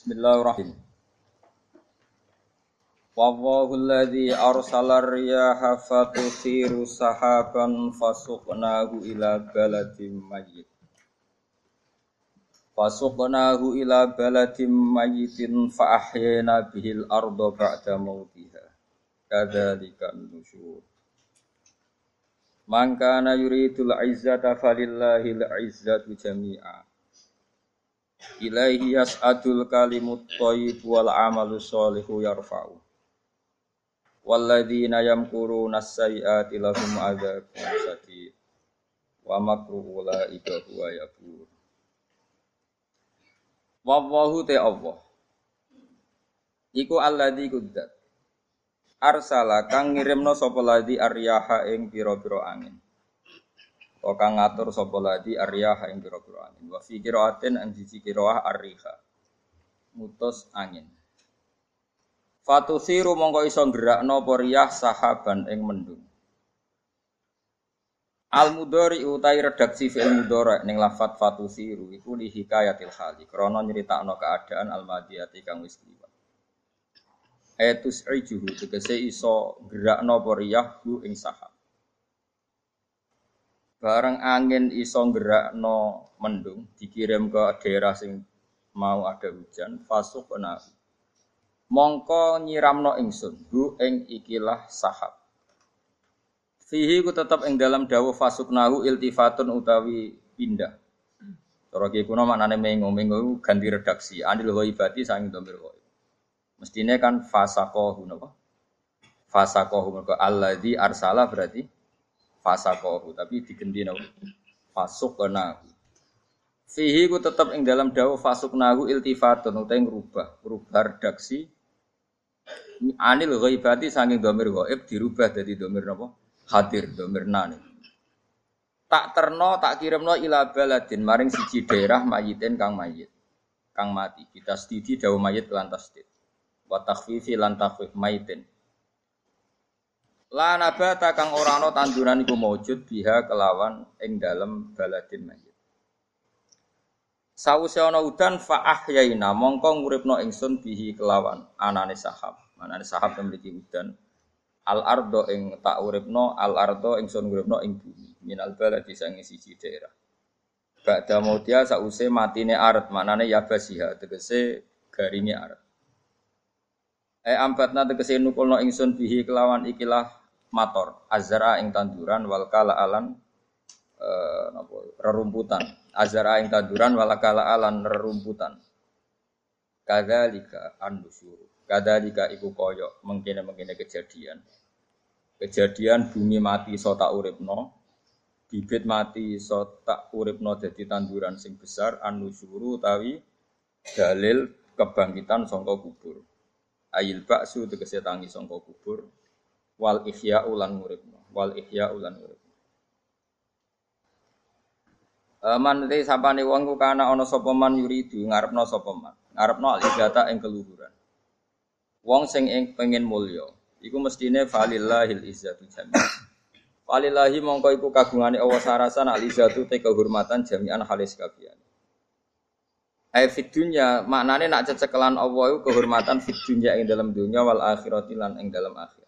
Bismillahirrahmanirrahim. Wallahu alladhi arsala riyaha fatusiru sahaban fasuqnahu ila baladin mayyit. Fasuqnahu ila baladin mayyitin fa ahyayna bihil arda ba'da mautiha. Kadzalika nusyur. Man kana yuridul izzata falillahil izzatu jami'a. Ilaihi yas'adul kalimut thayyib wal amalu sholihu yarfa'u. Walladzina yamkuruna as-sayyi'ati lahum adzabun sadid. Wa makru ulaika huwa yabur. Wallahu te Allah. Iku alladzi kuddat. Arsala kang ngirimno sapa ladzi aryaha ing pira-pira angin. Wa kang ngatur sapa ladi aryaha ing pira-pira angin. Wa fi qiraatin an siji qiraah arriha. Mutus angin. Fatusiru mongko iso gerakno apa riyah sahaban ing mendung. Al mudhari utai redaksi fi'il mudhari ning lafat fatusiru iku li hikayatil hali krana nyritakno keadaan al madiyati kang wis liwat. Etus ijuhu tegese iso gerakno apa riyah ing sahab. Bareng angin iso gerakno mendung dikirim ke daerah sing mau ada hujan fasuk kena mongko nyiramno ingsun hu ing ikilah sahab. Fihi ku tetep ing dalam dawuh fasuknahu iltifatun utawi pindah. Cara kuno maknane mengo mengo ganti redaksi. Anil ghaibati sang domir ghaib. Mestine kan fasaqahu napa? Fasaqahu mergo alladzi arsala berarti fasakohu tapi diganti napa? Fasuk nahu fihi ku tetep ing dalam dawuh fasuk nahu iltifatun utawa ngrubah ngrubah redaksi. Anil ghaibati saking domir ghaib dirubah dari domir napa? Hadir domir nani. Tak terno tak kirimno ila baladin maring siji daerah mayitin kang mayit kang mati. Kita stidi dawuh mayit lan tasdid. Wa takhfifi lan takhfif mayitin La nabata kang ora ana tanduran iku maujud biha kelawan ing dalem baladin mayit. Sawise ana udan fa ahyaina mongko nguripno ingsun bihi kelawan anane sahab. Anane sahab memiliki udan. Al ardo ing tak uripno al ardo ingsun nguripno ing bumi. Minal baladi sange siji daerah. Ba'da mautia sause matine aret manane yabasiha tegese garinge aret. E ambatna tegese nukulno ingsun bihi kelawan ikilah mator. Azara ing tanduran wal kala alan e, napa rerumputan. Azara ing tanduran wal kala alan rerumputan. Kadzalika andusyur kadzalika iku koyo mengkene mengkene kejadian. Kejadian bumi mati so tak uripno bibit mati so tak uripno dadi tanduran sing besar anusyuru tawi dalil kebangkitan sangka kubur. Ayil baksu tegese tangi sangka kubur wal ihya ulan muridno wal ihya ulan murid Man te sapane wong ku kana ana sapa man yuridu ngarepno sapa man? Ngarepno al-izzata ing keluhuran. Wong sing ing pengen mulya iku mestine falillahil izzatu jami'an. Falillahi mongko iku kagungane Allah sarasan al-izzatu te kehormatan jami'an halis kabian. Ai fit dunya maknane nak cecekelan Allah iku kehormatan fit dunya ing dalam dunya wal akhirati lan ing dalam akhirat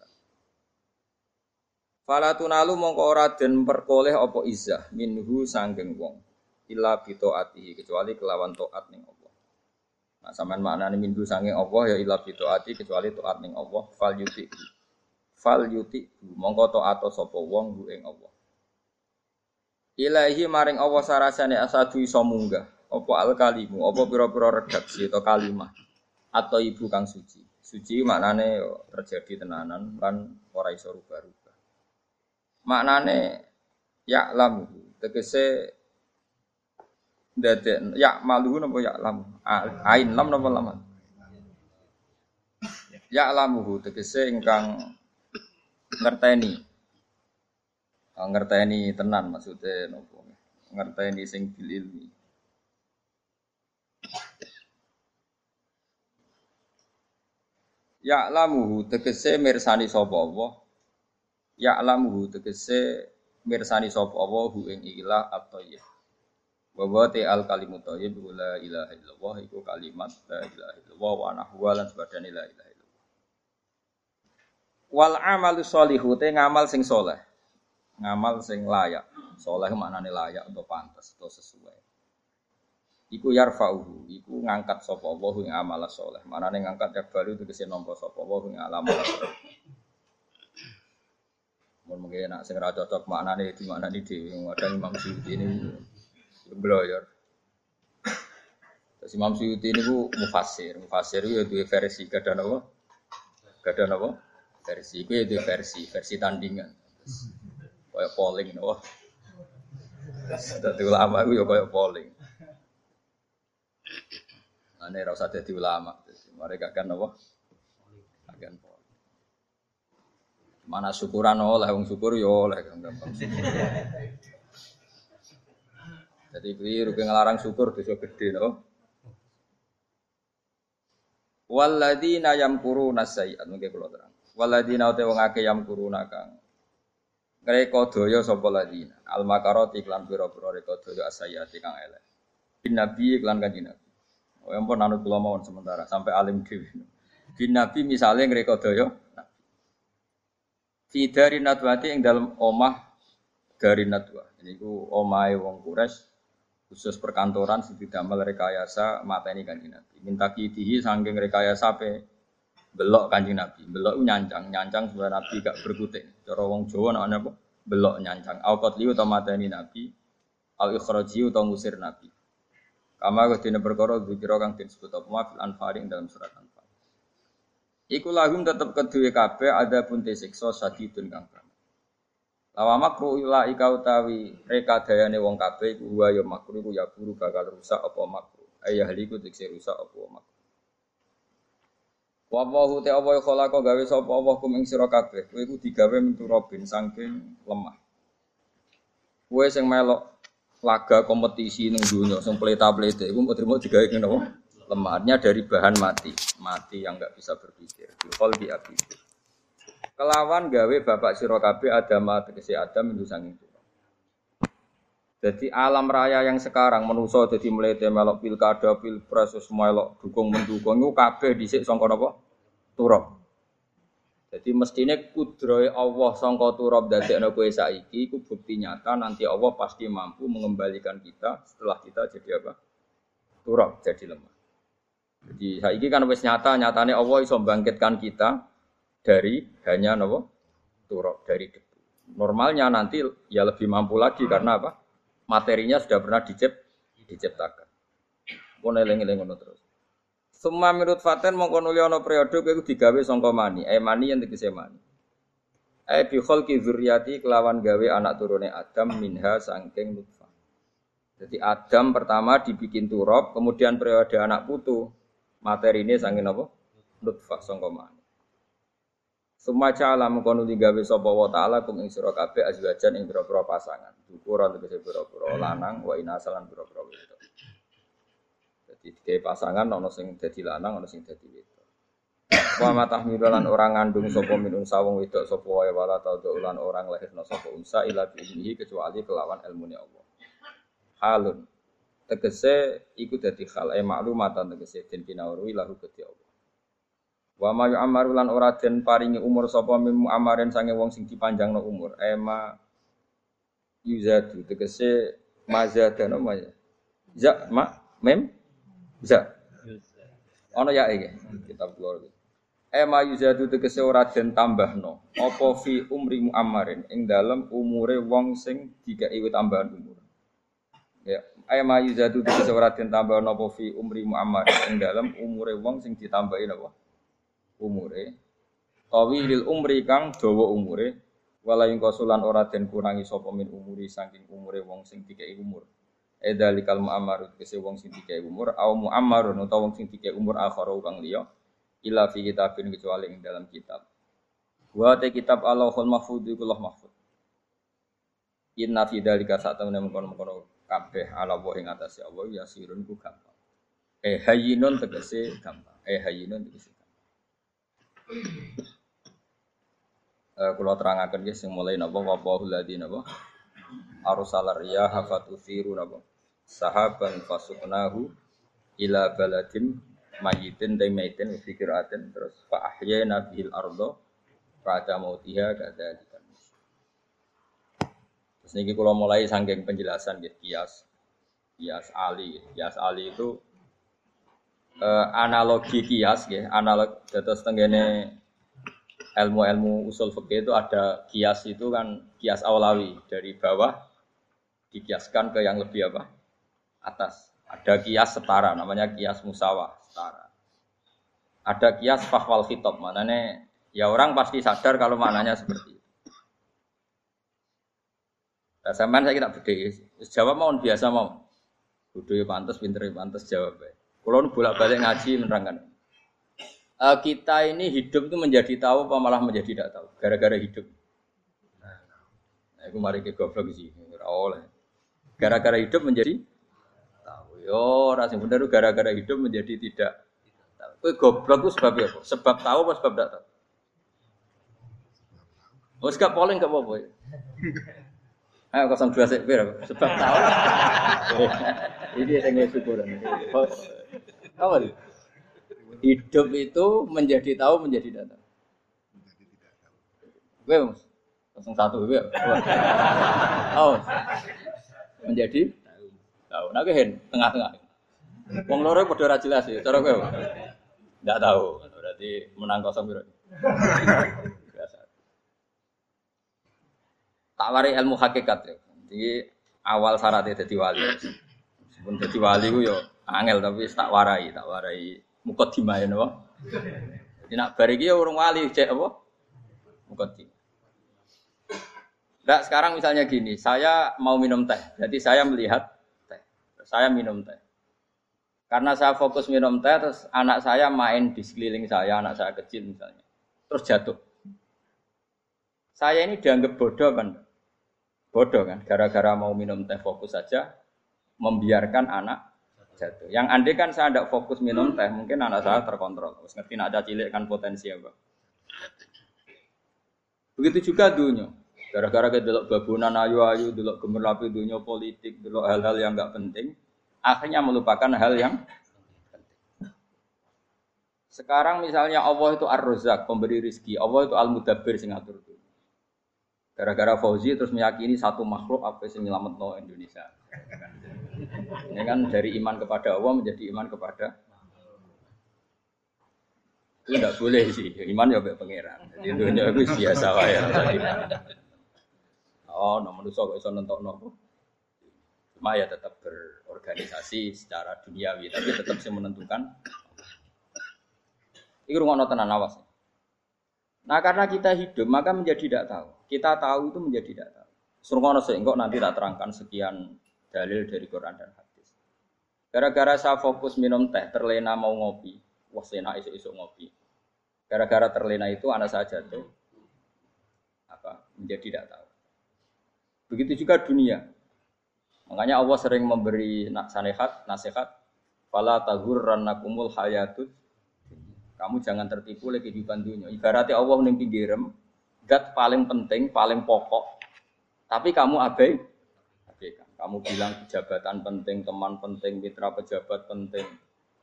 Fala tunalu mongko ora den perkoleh apa izah minhu sanggeng wong illa bi taatihi kecuali kelawan taat ning Allah. Nah sampean maknane minhu sanggeng Allah ya illa bi taati kecuali taat ning Allah fal yuti. Fal yuti mongko taat sapa wong bu ing Allah. Ilahi maring Allah sarasane asadu iso munggah apa al kalimu apa pira-pira redaksi atau kalimah atau ibu kang suci. Suci maknane terjadi tenanan kan ora iso rubah-rubah maknane ya lamu tegese dadi ya malu napa ya lam ain lam napa lam? Ya lamu tegese ingkang ngerteni. Oh, ngerteni tenan maksudnya napa? Ngerteni sing bil ilmi Ya lamu tegese mirsani sapa Allah ya alamuhu tegese mirsani sapa Allah hu ing ilah ya Bahwa te al kalimut thayyib la ilaha illallah iku kalimat la ilaha illallah wa nahwa lan sebadane la ilaha illallah. Wal amalu sholihu te ngamal sing soleh. Ngamal sing layak. Soleh maknane layak atau pantas atau sesuai. Iku yarfa'uhu, iku ngangkat sapa Allah ing amal soleh. Manane ngangkat ya baru itu kese nampa sapa Allah ing amal soleh. Mun mungkin nak sing ra cocok maknane di maknane di ada Imam Syuuti ini Bloyor. Terus Imam Suyuti ini ku mufasir, mufasir itu ya dua versi, gada apa? Gada apa? Versi itu ya versi, versi tandingan. Kayak polling nopo. Dadi ulama itu ya kayak polling. Ane rasa jadi ulama, mereka kan apa? Akan polling. Mana syukuran oleh, wong syukur ya oleh gampang. Jadi keliru ngelarang syukur dosa gede no. Waladina yamkuruna sayyi'at mungkin kula terang. Waladina uta wong akeh yamkuruna kang Ngreka daya sapa ladina. Al makarati iklan pira-pira reka daya asayati kang elek. Bin nabi iklan kanjeng nabi. Oh kula mawon sementara sampai alim dhewe. Bin nabi misale ngreka daya Fi dari natwati ing dalam omah dari natwa. Ini ku omahe wong Quraisy khusus perkantoran sing didamel rekayasa mateni kanjeng Nabi. Minta kidihi saking rekayasa pe belok kanjeng Nabi. Belok nyancang, nyancang supaya Nabi gak berkutik. Cara wong Jawa namanya apa? Belok nyancang. Au qatli utawa mateni Nabi, au ikhraji utawa Nabi. Kama dina perkara dzikira kang disebut apa fil anfal dalam surat anfal. Iku lahum tetep kedue kabeh ada pun tesiksa sadidun kang Lawa makru ila ika utawi reka dayane wong kabeh iku wa ya makru iku ya buru bakal rusak apa makru. Ayah liku dikse rusak apa makru. Wa wa te apa khalaqa gawe sapa Allah kum ing sira kabeh. Kowe iku digawe mentu robin saking lemah. Kowe sing melok laga kompetisi ning dunya sing pleta-plete iku mau digawe ngene apa? Lemahnya dari bahan mati, mati yang enggak bisa berpikir. Bil di api kelawan gawe bapak sira kabeh Adam tegese Adam itu sanging Jadi alam raya yang sekarang menuso jadi melete melok pilkada, pilpres, semua melok dukung mendukung itu kabeh dhisik sangka napa? Turab. Jadi mestinya kudroy Allah sangka turab dadekno kowe saiki iku bukti nyata nanti Allah pasti mampu mengembalikan kita setelah kita jadi apa? Turab, jadi lemah. Jadi saiki kan wis nyata, nyatane Allah iso bangkitkan kita dari hanya nopo turok dari debu. Normalnya nanti ya lebih mampu lagi karena apa? Materinya sudah pernah dicip, diciptakan. Pun eling-eling terus. Semua menurut Faten mongko nuli ana periode iku digawe sangka mani, eh mani yang tegese mani. Eh bi khalqi kelawan gawe anak turune Adam minha sangking nutfah. Jadi Adam pertama dibikin turab, kemudian periode anak putu materi ini sangking apa? Nutfah sangka mani. Semua cala digawe sapa wa taala kum ing sira kabeh azwajan ing pira-pira pasangan. Ukuran tegese pira-pira lanang wa inasalan pira-pira wedok. Jadi digawe pasangan ana sing dadi lanang ana sing dadi wedok. Wa matahmilan orang ngandung sapa min unsa wong wedok sapa wae wala tau ulan orang lahirna sapa unsa ila bihi kecuali kelawan ilmune Allah. Halun tegese iku dadi hal e maklumatan tegese den pinauri lahu kedhi Allah. Wa ma yu'ammaru lan ora den paringi umur sapa mim amaren sange wong sing dipanjangno umur. Ema yuzadu tegese mazadana ma ya. Za ma mem za. Ana ya iki kitab kula. Ema yuzadu tegese ora den tambahno apa fi umri muammarin ing dalem umure wong sing dikai tambahan umur. Ya, ema yuzadu tegese ora den tambahno apa fi umri muammarin ing dalem umure wong sing ditambahi napa? umure. Lil umri kang dawa umure. Wala ing kosulan ora den kurangi sapa min umuri saking umure wong sing dikei umur. Edzalikal mu'ammarut kese wong sing dikei umur. Au mu'ammarun utawa wong sing dikei umur akhara kang liya. Ila fi kitabin kecuali ing dalam kitab. Wa te kitab Allahul mahfud iku mahfud. Inna fi sak temene mengkono-mengkono kabeh ala wa ing atase Allah ya sirun ku gampang. Eh hayyinun tegese gampang. Eh hayyinun tegese Uh, kalau terangkan ya, sing mulai napa? Wabahul ladzi napa? Arsala riyaha fatuthiru napa? Sahaban fasuknahu ila baladim mayitin dan mayitin fi terus fa ahyana bihil ardo pada mautiha kadzalika Terus niki kalau mulai sanggeng penjelasan gitu kias kias ali. Kias ali itu eh, analogi kias ya analog terus tenggene ilmu-ilmu usul fikih itu ada kias itu kan kias awlawi dari bawah dikiaskan ke yang lebih apa? Atas. Ada kias setara namanya kias musawah setara. Ada kias fahwal khitab mananya ya orang pasti sadar kalau maknanya seperti nah, sampean saya kira beda jawab mau biasa mau Bodoh pantas, pinter pantas jawab. Kalau bolak balik ngaji menerangkan. Uh, kita ini hidup itu menjadi tahu apa malah menjadi tidak tahu gara-gara hidup. Nah, aku mari ke goblok sih, oleh. Gara-gara hidup menjadi Yo, rasa bener gara-gara hidup menjadi tidak tahu. Goblok itu sebab apa? Sebab tahu apa sebab tidak tahu? Oh, gak polling gak apa-apa. Ayo kosong dua sek sebab tahu. Ini yang syukuran. Apa itu? Hidup itu menjadi tahu menjadi tidak tahu. Gue kosong satu gue. Oh, menjadi tahu. Nah, gue tengah-tengah. Wong loro padha ora jelas ya, cara kowe. Enggak tahu. Berarti menang kosong piro. Tak wari ilmu hakikat ya. Jadi awal syaratnya jadi wali. Meskipun jadi wali ku yo angel tapi tak warai, tak warai mukadimah ya napa. Jadi nak bariki ya urung wali cek apa? Mukadimah. Nah, sekarang misalnya gini, saya mau minum teh, jadi saya melihat saya minum teh. Karena saya fokus minum teh, terus anak saya main di sekeliling saya, anak saya kecil misalnya. Terus jatuh. Saya ini dianggap bodoh kan? Bodoh kan? Gara-gara mau minum teh fokus saja, membiarkan anak jatuh. Yang andai kan saya tidak fokus minum teh, mungkin anak saya terkontrol. Terus ngerti ada cilik kan potensi apa. Begitu juga dunia. Gara-gara kita delok babunan ayu-ayu, delok gemerlapi dunia politik, delok hal-hal yang nggak penting, akhirnya melupakan hal yang. Sekarang misalnya Allah itu Ar-Razzaq, pemberi rizki, Allah itu Al-Mudabbir sing ngatur. Gara-gara Fauzi terus meyakini satu makhluk apa sing nyelamat no Indonesia. Ini kan dari iman kepada Allah menjadi iman kepada itu tidak boleh sih, iman ya pangeran. Jadi dunia itu biasa ya. Oh, no manusia kok iso nentok nopo. Cuma ya tetap berorganisasi secara duniawi, tapi tetap sih menentukan. Ini rumah tenan awas. Nah karena kita hidup maka menjadi tidak tahu. Kita tahu itu menjadi tidak tahu. Surungono enggak nanti tak terangkan sekian dalil dari Quran dan hadis. Gara-gara saya fokus minum teh, terlena mau ngopi, wah sena isu-isu ngopi. Gara-gara terlena itu anak saya jatuh, apa menjadi tidak tahu. Begitu juga dunia. Makanya Allah sering memberi nasihat, nasihat, fala tagurrannakumul hayatut. Kamu jangan tertipu lagi di dunia. Ibaratnya Allah ning pinggirem, dat paling penting, paling pokok. Tapi kamu abai. Kamu bilang jabatan penting, teman penting, mitra pejabat penting,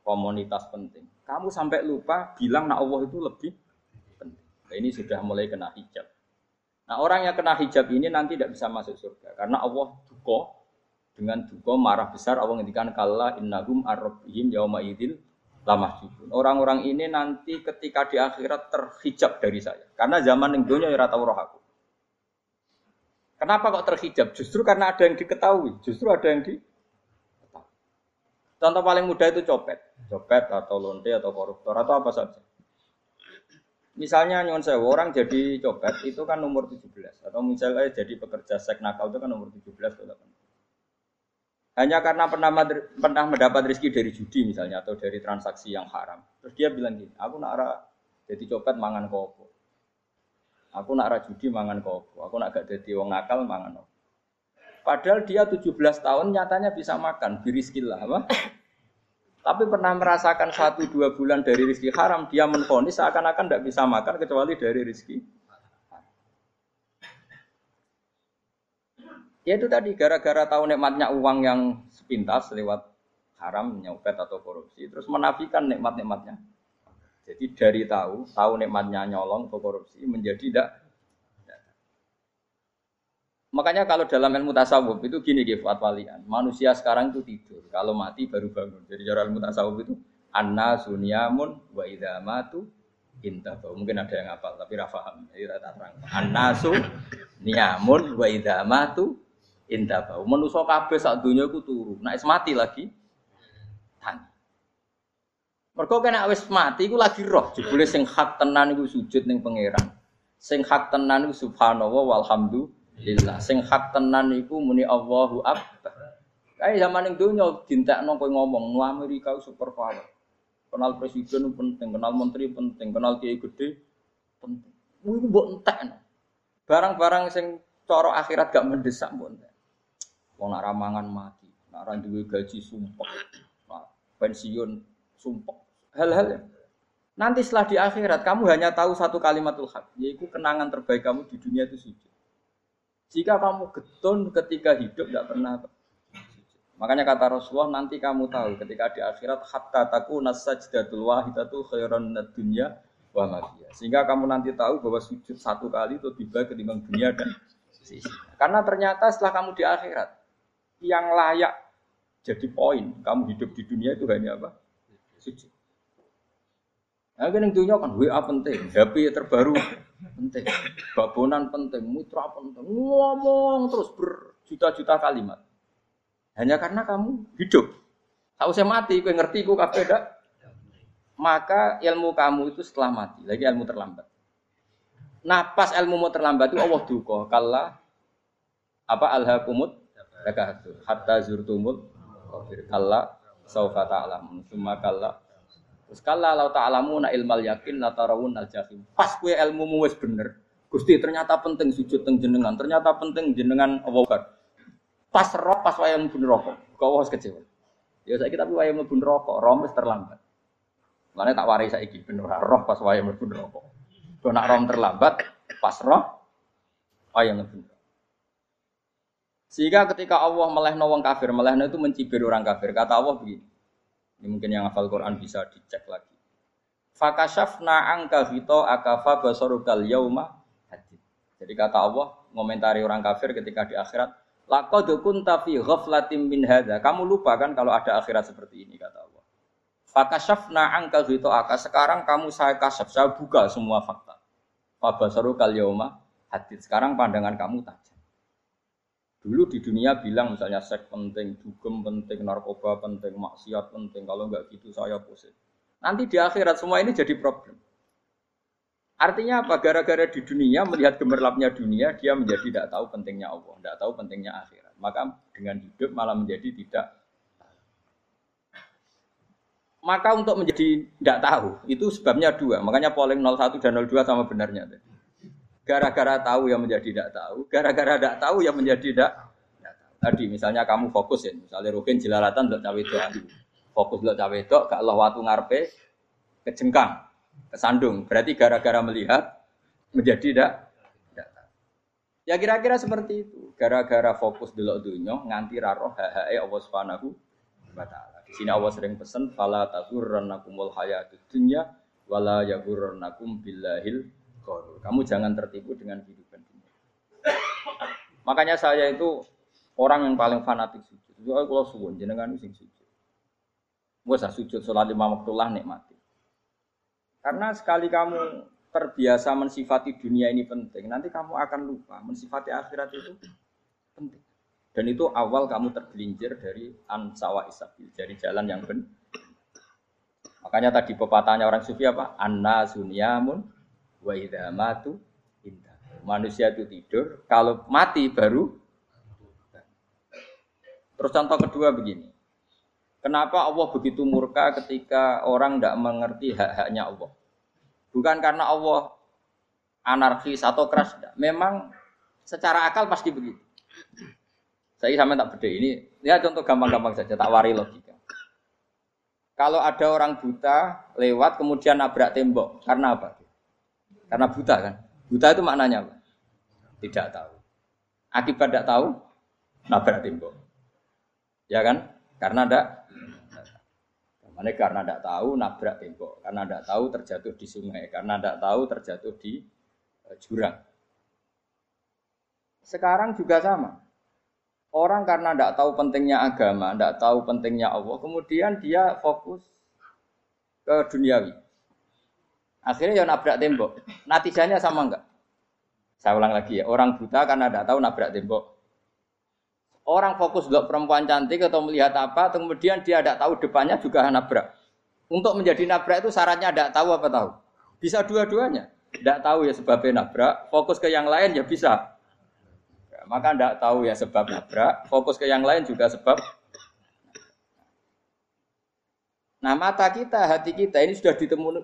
komunitas penting. Kamu sampai lupa bilang nak Allah itu lebih penting. Nah, ini sudah mulai kena hijab. Nah orang yang kena hijab ini nanti tidak bisa masuk surga karena Allah duko dengan duko marah besar Allah ngendikan kalla innahum arrobihim yauma idil lama Orang-orang ini nanti ketika di akhirat terhijab dari saya karena zaman yang dunia ya roh aku. Kenapa kok terhijab? Justru karena ada yang diketahui, justru ada yang di Contoh paling mudah itu copet, copet atau lonte atau koruptor atau apa saja. Misalnya nyuwun saya orang jadi copet itu kan nomor 17 atau misalnya jadi pekerja seks nakal itu kan nomor 17 atau 18. Hanya karena pernah pernah mendapat rezeki dari judi misalnya atau dari transaksi yang haram. Terus dia bilang gini, aku nak ra jadi copet mangan kopo. Aku nak ra judi mangan kopo. Aku nak gak jadi wong nakal mangan kopo. Padahal dia 17 tahun nyatanya bisa makan, biriskillah apa? tapi pernah merasakan satu dua bulan dari rizki haram, dia menfonis seakan-akan tidak bisa makan kecuali dari rizki. Ya itu tadi gara-gara tahu nikmatnya uang yang pintas lewat haram, nyopet atau korupsi, terus menafikan nikmat-nikmatnya. Jadi dari tahu, tahu nikmatnya nyolong atau korupsi menjadi tidak Makanya kalau dalam ilmu tasawuf itu gini gitu walian. Manusia sekarang itu tidur, kalau mati baru bangun. Jadi cara ilmu tasawuf itu anna sunyamun wa idza matu intafa. Mungkin ada yang hafal tapi ra paham. Jadi tak terang. Annasu niyamun wa idza matu intafa. Manusa kabeh sak donya iku turu. Nek mati lagi tani. Mergo kena wis mati iku lagi roh. Jebule sing hak tenan iku sujud ning pangeran. Sing hak tenan iku subhanallah walhamdulillah lillah. Sing hak tenan iku muni Allahu Akbar. Kayak zaman ning donya dintekno kowe ngomong, "Nu Amerika super power." Kenal presiden penting, kenal menteri penting, kenal kiai gede penting. Kuwi ku mbok entekno. Barang-barang sing cara akhirat gak mendesak mbok entek. Wong nak ramangan mati, nak ra duwe gaji sumpah. pensiun sumpah. Hal-hal Nanti setelah di akhirat kamu hanya tahu satu kalimatul hak, yaitu kenangan terbaik kamu di dunia itu sujud. Jika kamu getun ketika hidup tidak pernah Makanya kata Rasulullah nanti kamu tahu ketika di akhirat hatta taku nasajdatul wahidatu khairan dunya wa. Sehingga kamu nanti tahu bahwa sujud satu kali itu tiba ketimbang dunia dan sisi. Karena ternyata setelah kamu di akhirat yang layak jadi poin kamu hidup di dunia itu hanya apa? Sujud. Nah, kan dunia kan WA penting, HP terbaru penting, babonan penting, mitra penting, ngomong terus berjuta-juta kalimat. Hanya karena kamu hidup. Tahu saya mati, kau ngerti, kafe dak. Maka ilmu kamu itu setelah mati, lagi ilmu terlambat. Nah pas ilmu mau terlambat itu Allah duka kalla apa alhaqumut takatsur hatta zurtumul kalla saufa ta'lamun summa kalla Terus kala lau ta'lamuna ilmal yakin la tarawun al jahim. Pas kue ilmu mu wis bener. Gusti ternyata penting sujud teng jenengan, ternyata penting jenengan Allah Pas roh pas wayang mlebu neraka. Kau harus kecewa. Ya saiki tapi wayang mlebu roh wis terlambat. Mulane tak warai saiki bener roh pas wayang mlebu neraka. Do nak roh terlambat, pas roh wayang mlebu Sehingga ketika Allah melehno wong kafir, melehno itu mencibir orang kafir. Kata Allah begini, ini mungkin yang hafal Quran bisa dicek lagi. Fakashafna angka hito akafa basorukal yauma hadid. Jadi kata Allah, ngomentari orang kafir ketika di akhirat, Laqad kunta fi ghaflatin min hadza. Kamu lupa kan kalau ada akhirat seperti ini kata Allah. Fakashafna angka hito aka. Sekarang kamu saya kasaf, saya buka semua fakta. Fabasarukal yauma hadid. Sekarang pandangan kamu tajam. Dulu di dunia bilang misalnya seks penting, dugem penting, narkoba penting, maksiat penting. Kalau nggak gitu saya pusing. Nanti di akhirat semua ini jadi problem. Artinya apa? Gara-gara di dunia melihat gemerlapnya dunia, dia menjadi tidak tahu pentingnya Allah, tidak tahu pentingnya akhirat. Maka dengan hidup malah menjadi tidak maka untuk menjadi tidak tahu itu sebabnya dua. Makanya polling 01 dan 02 sama benarnya. Gara-gara tahu yang menjadi tidak tahu, gara-gara tidak tahu yang menjadi tidak Tadi misalnya kamu fokus ya, misalnya rukin jelalatan untuk cawe itu, fokus untuk cawe itu, gak Allah waktu ngarpe, kejengkang, kesandung. Berarti gara-gara melihat menjadi tidak Ya kira-kira seperti itu. Gara-gara fokus dulu dunia nganti raro hahae Allah Subhanahu wa taala. Di sini Allah sering pesan fala taghurrannakumul hayatud dunya wala yaghurrannakum billahil kamu jangan tertipu dengan kehidupan dunia. Makanya saya itu orang yang paling fanatik sujud. Soalnya kalau suwun jenengan sing sujud. Gue sujud sholat lima waktu lah nikmati. Karena sekali kamu terbiasa mensifati dunia ini penting, nanti kamu akan lupa mensifati akhirat itu penting. Dan itu awal kamu tergelincir dari ansawa isabil, dari jalan yang benar. Makanya tadi pepatahnya orang sufi apa? Anna sunyamun Wa matu inta. Manusia itu tidur, kalau mati baru Terus contoh kedua begini. Kenapa Allah begitu murka ketika orang tidak mengerti hak-haknya Allah? Bukan karena Allah anarkis atau keras. Memang secara akal pasti begitu. Saya sama tak beda ini. Ya contoh gampang-gampang saja, tak wari logika. Kalau ada orang buta lewat kemudian nabrak tembok, karena apa? Karena buta kan. Buta itu maknanya apa? Tidak tahu. Akibat tidak tahu, nabrak tembok. Ya kan? Karena ndak Mana karena tidak tahu nabrak tembok, karena tidak tahu terjatuh di sungai, karena tidak tahu terjatuh di uh, jurang. Sekarang juga sama. Orang karena tidak tahu pentingnya agama, tidak tahu pentingnya Allah, kemudian dia fokus ke duniawi. Akhirnya ya nabrak tembok. Natijanya sama enggak? Saya ulang lagi ya, orang buta karena tidak tahu nabrak tembok. Orang fokus untuk perempuan cantik atau melihat apa, kemudian dia tidak tahu depannya juga nabrak. Untuk menjadi nabrak itu syaratnya tidak tahu apa tahu. Bisa dua-duanya. Tidak tahu ya sebabnya nabrak, fokus ke yang lain ya bisa. maka tidak tahu ya sebab nabrak, fokus ke yang lain juga sebab. Nah mata kita, hati kita ini sudah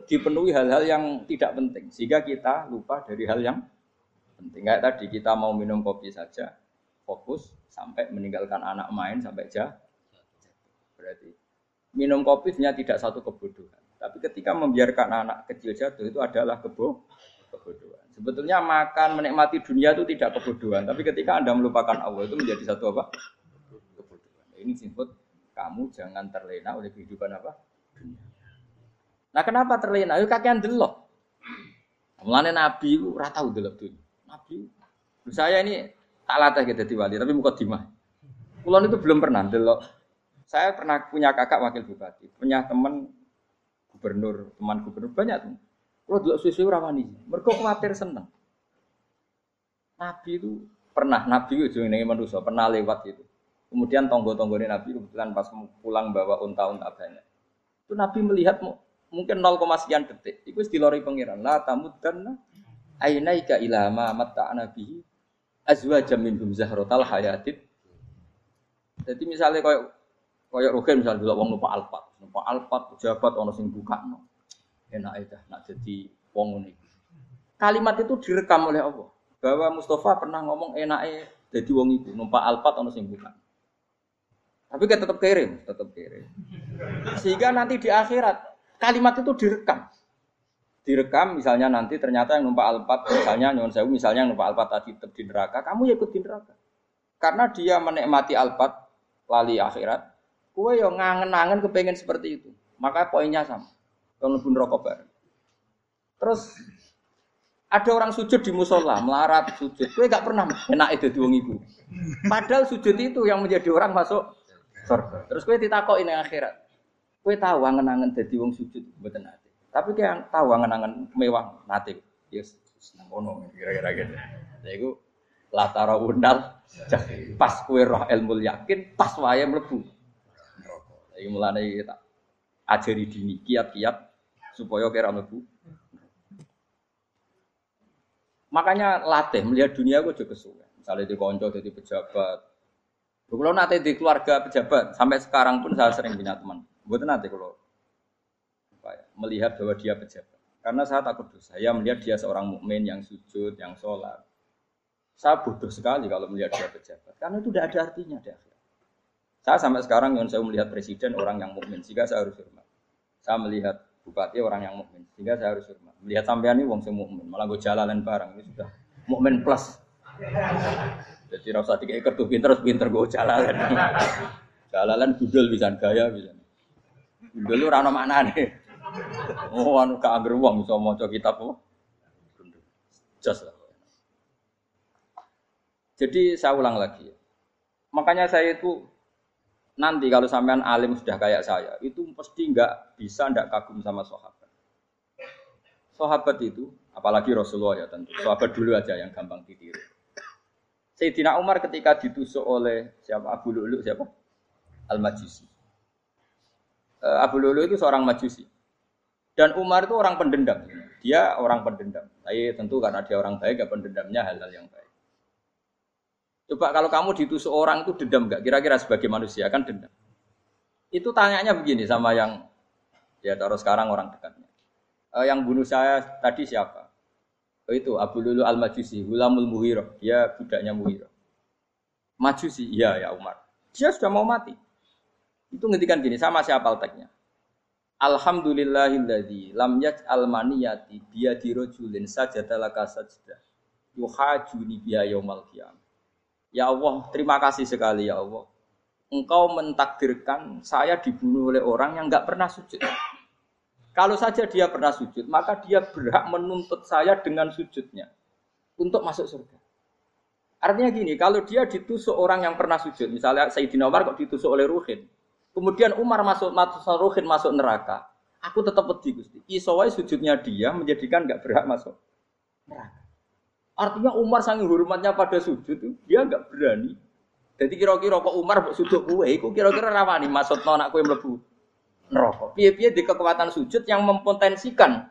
dipenuhi hal-hal yang tidak penting. Sehingga kita lupa dari hal yang penting. Kayak tadi kita mau minum kopi saja, fokus sampai meninggalkan anak main sampai jah. Berarti minum kopi sebenarnya tidak satu kebodohan. Tapi ketika membiarkan anak kecil jatuh itu adalah kebo kebodohan. Sebetulnya makan menikmati dunia itu tidak kebodohan, tapi ketika Anda melupakan Allah itu menjadi satu apa? Kebodohan. Ini disebut kamu jangan terlena oleh kehidupan apa? Nah, kenapa terlena? Yuk kakean delok. Mulane Nabi itu ora tau delok dunia. Nabi saya ini tak latih gitu di wali, tapi muka dimah. Kulon itu belum pernah delok. Saya pernah punya kakak wakil bupati, punya teman gubernur, teman gubernur banyak tuh. Kalau delok susu rawani, mereka khawatir seneng. Nabi itu pernah, Nabi itu juga manusia, pernah lewat itu. Kemudian tonggo-tonggo Nabi kebetulan pas pulang bawa unta-unta banyak. Itu Nabi melihat mungkin 0, sekian detik. Itu dilori pengiran. La tamuddanna ainaika ilama mata nabihi azwajam minhum zahrotal hayatid. Jadi misalnya kayak kayak Rugen misalnya dulu wong lupa alpat, lupa alpat pejabat ono sing buka no. Enak aja, nak jadi wong ini. Kalimat itu direkam oleh Allah bahwa Mustafa pernah ngomong enaknya jadi wong itu numpak alpat ono sing buka. Tapi kan tetap kirim, tetap kirim. Sehingga nanti di akhirat kalimat itu direkam. Direkam misalnya nanti ternyata yang numpak alpat misalnya nyon sewu misalnya yang numpak alpat tadi tetap di neraka kamu ya ikut di neraka. Karena dia menikmati alpat lali akhirat kue yang ngangen-ngangen kepengen seperti itu. Maka poinnya sama. Kalau pun rokok bareng. Terus ada orang sujud di musola melarat sujud. Kue gak pernah enak itu di ibu padahal sujud itu yang menjadi orang masuk surga terus kue ditakokin yang akhirat kue tahu angen-angen jadi wong sujud betul nanti tapi kayak tahu angan-angan mewah nanti. Yes, ngono kira-kira gitu. Ya iku latara undal pas kue roh ilmu yakin pas wae mlebu. Iki mulane tak ajari dini kiat-kiat supaya kira mlebu. Makanya latih melihat dunia gue juga kesuwen. Misalnya di konco jadi pejabat. Kalau nanti di keluarga pejabat sampai sekarang pun saya sering punya teman. Buat nanti kalau melihat bahwa dia pejabat. Karena saya takut dosa. Saya melihat dia seorang mukmin yang sujud, yang sholat. Saya bodoh sekali kalau melihat dia pejabat. Karena itu tidak ada artinya di akhirat. Saya sampai sekarang yang saya melihat presiden orang yang mukmin, sehingga saya harus hormat. Saya melihat bupati orang yang mukmin, sehingga saya harus hormat. Melihat sampean ini wong sing mukmin, malah gue jalan barang ini sudah mukmin plus. Jadi rasa tiga ekor tuh pinter, pinter gue jalan. Jalalan gudel bisa gaya bisa. Gudel lu rano mana nih? Oh, anu gak angger wong iso maca kitab apa? Jos lah. Jadi saya ulang lagi. Makanya saya itu nanti kalau sampean alim sudah kayak saya, itu pasti nggak bisa nggak kagum sama sahabat. Sahabat itu, apalagi Rasulullah ya tentu. Sahabat dulu aja yang gampang ditiru. Sayyidina Umar ketika ditusuk oleh siapa Abu Lulu siapa? Al Majusi. Eh, Abu Lulu itu seorang Majusi. Dan Umar itu orang pendendam. Dia orang pendendam. Tapi tentu karena dia orang baik, ya pendendamnya hal-hal yang baik. Coba kalau kamu ditusuk orang itu dendam nggak? Kira-kira sebagai manusia kan dendam. Itu tanyanya begini sama yang ya taruh sekarang orang dekatnya. E, yang bunuh saya tadi siapa? Oh, itu Abu Lulu Al Majusi, Hulamul Muhiro. Dia budaknya Muhiro. Majusi, iya ya Umar. Dia sudah mau mati. Itu ngetikan gini, sama siapa alteknya. Alhamdulillahilladzi lam yaj'al maniyati biyadi rajulin sajada laka sajda yuhajuni biya yaumal qiyamah. Ya Allah, terima kasih sekali ya Allah. engkau mentakdirkan saya dibunuh oleh orang yang nggak pernah sujud. Kalau saja dia pernah sujud, maka dia berhak menuntut saya dengan sujudnya untuk masuk surga. Artinya gini, kalau dia ditusuk orang yang pernah sujud, misalnya Sayyidina Umar kok ditusuk oleh Ruhin, kemudian Umar masuk, masuk Ruhin masuk neraka, aku tetap pedih Gusti. Isowai sujudnya dia menjadikan nggak berhak masuk neraka. Artinya Umar sangat hormatnya pada sujud, dia nggak berani. Jadi kira-kira kok Umar sujud kue, kok kira-kira rawani masuk anak kue melebu neraka. Piye-piye di kekuatan sujud yang mempotensikan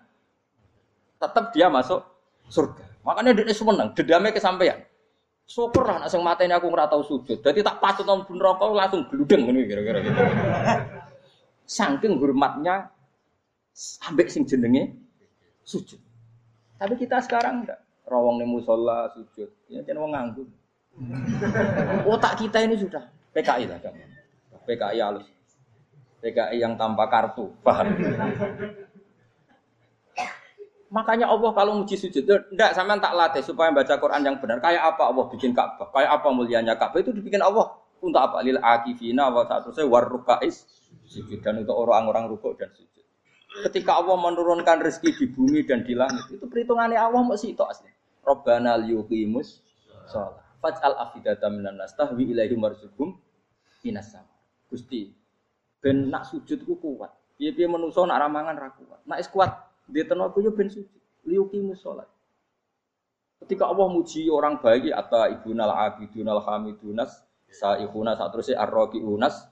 tetap dia masuk surga. Makanya dia seneng, dedame kesampaian. Syukur lah, sing mateni aku ora tau sujud. Jadi tak patut nang neraka langsung gludeng ngene kira-kira gitu. Saking hormatnya ambek sing jenenge sujud. Tapi kita sekarang enggak. Rawong ning musola sujud. Ya jeneng wong nganggur. Otak kita ini sudah PKI lah. PKI halus. PKI yang tanpa kartu, paham? Makanya Allah kalau muji sujud, enggak sama tak latih supaya baca Quran yang benar. Kayak apa Allah bikin Ka'bah? Kayak apa mulianya Ka'bah itu dibikin Allah untuk apa? Lil akifina wa saya warrukais sujud dan untuk orang-orang rukuk dan sujud. Ketika Allah menurunkan rezeki di bumi dan di langit, itu perhitungannya Allah masih itu asli. Robbana liyuqimus sholat. Faj'al afidata minan nas tahwi ilaihim. Gusti, ben nak sujud ku kuat. Piye-piye menungso nak ramangan ra kuat. Nak is kuat di tenaga yo ben sujud. Liuki musolat. Ketika Allah muji orang baik atau ibunal abidunal hamidunas saihuna saat terusnya unas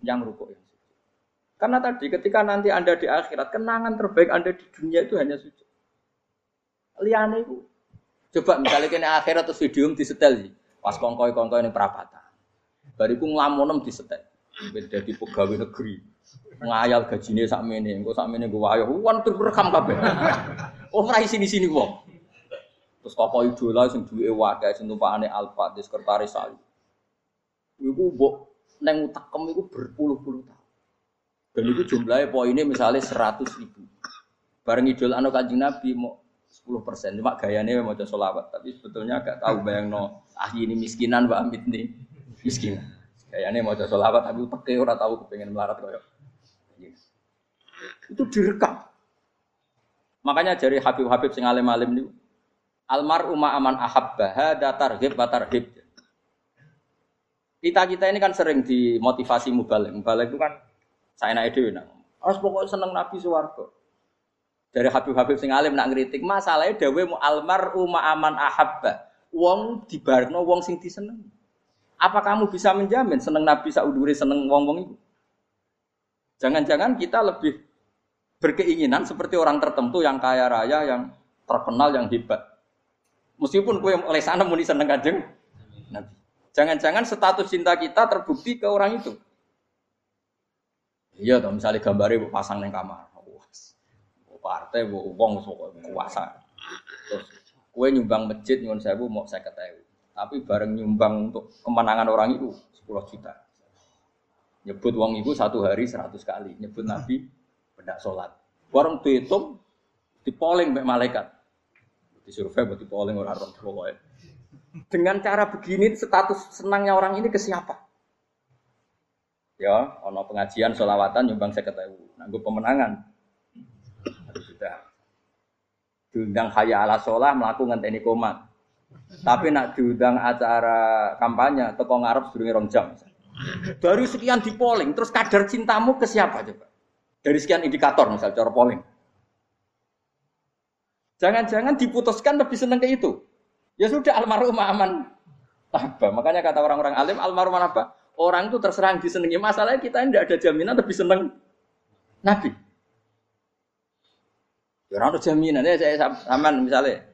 yang rukuk yang sujud. Karena tadi ketika nanti Anda di akhirat kenangan terbaik Anda di dunia itu hanya sujud. Liane itu Coba misalnya kena akhirat atau video di setel sih. Pas kongkoi kongkoi ini perapatan. Bariku ngelamonem di setel. Beda di pegawai negeri. Ngayal gajinya sak mene, engko sak mene gue ayo, wan rekam kabeh. Oh, ora sini-sini wong. Terus toko idola sing duwe wae sing tumpakane Alfa di sekretaris saya. Iku mbok neng utakem iku berpuluh-puluh tahun. Dan itu jumlahnya poinnya misalnya seratus ribu. Bareng idol anu kanjeng Nabi mau 10 persen. Cuma gayanya mau solawat. Tapi sebetulnya agak tahu bayang no. Ah ini miskinan Mbak Amit nih. Miskinan. Kayaknya mau solawat tapi pakai orang tahu kepengen melarat koyo. Itu direkam. Makanya dari Habib-Habib sing alim-alim niku almar umma aman ahabba hada targhib wa tarhib. Kita kita ini kan sering dimotivasi mubalik. Mubalik itu kan saya naik dewi. Harus pokoknya seneng Nabi suwargo. Dari Habib-Habib sing alim nak ngeritik masalahnya dawe mu almar umma aman ahabba. Wong dibarno wong sing diseneng. Apa kamu bisa menjamin seneng Nabi sauduri seneng wong-wong itu? Jangan-jangan kita lebih berkeinginan seperti orang tertentu yang kaya raya, yang terkenal, yang hebat. Meskipun kue oleh sana muni seneng kanjeng Nabi. Jangan-jangan status cinta kita terbukti ke orang itu. Iya toh, misalnya gambarnya pasang neng kamar. Partai, uang, kuasa. Terus kue nyumbang masjid nyuwun sewu mau saya ketahui tapi bareng nyumbang untuk kemenangan orang itu 10 juta. Nyebut uang itu satu hari 100 kali. Nyebut Nabi benda sholat. Bareng dihitung, dipoling mbak malaikat. Disurvey buat dipoling orang orang pokoknya. Dengan cara begini status senangnya orang ini ke siapa? Ya, ono pengajian sholawatan nyumbang saya ketahui. Nanggu pemenangan. Sudah. Diundang haya ala sholah melakukan teknik komat tapi nak diundang acara kampanye toko ngarep sedurunge rong jam. Dari sekian di polling, terus kadar cintamu ke siapa coba? Dari sekian indikator misal cara polling. Jangan-jangan diputuskan lebih seneng ke itu. Ya sudah almarhum aman. Apa? Makanya kata orang-orang alim almarhum apa? Orang itu terserang disenangi. Masalahnya kita tidak ada jaminan lebih seneng Nabi. Ya orang jaminan ya saya aman misalnya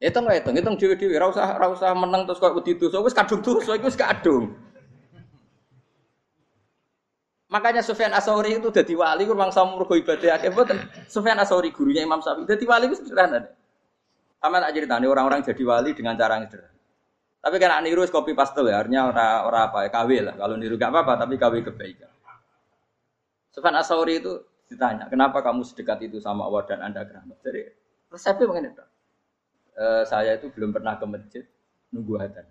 Hitung lah hitung, hitung dewi dewi. Rasa rasa menang terus kau wedi dosa, wis kadung dosa, wis kadung. Makanya Sufyan Asauri itu jadi wali, kurang sama mergo ibadah akeh boten. Sufyan Asauri gurunya Imam Syafi'i jadi wali itu sederhana. Aman aja ditanya orang-orang jadi wali dengan cara yang sederhana. Tapi kan niru kopi pastel ya, artinya orang orang apa ya KW lah. Kalau niru gak apa-apa, tapi KW kebaikan. Sufyan Asauri itu ditanya, kenapa kamu sedekat itu sama Allah dan anda keramat? Jadi resepnya mengenai itu. Eh, saya itu belum pernah ke masjid nunggu adzan.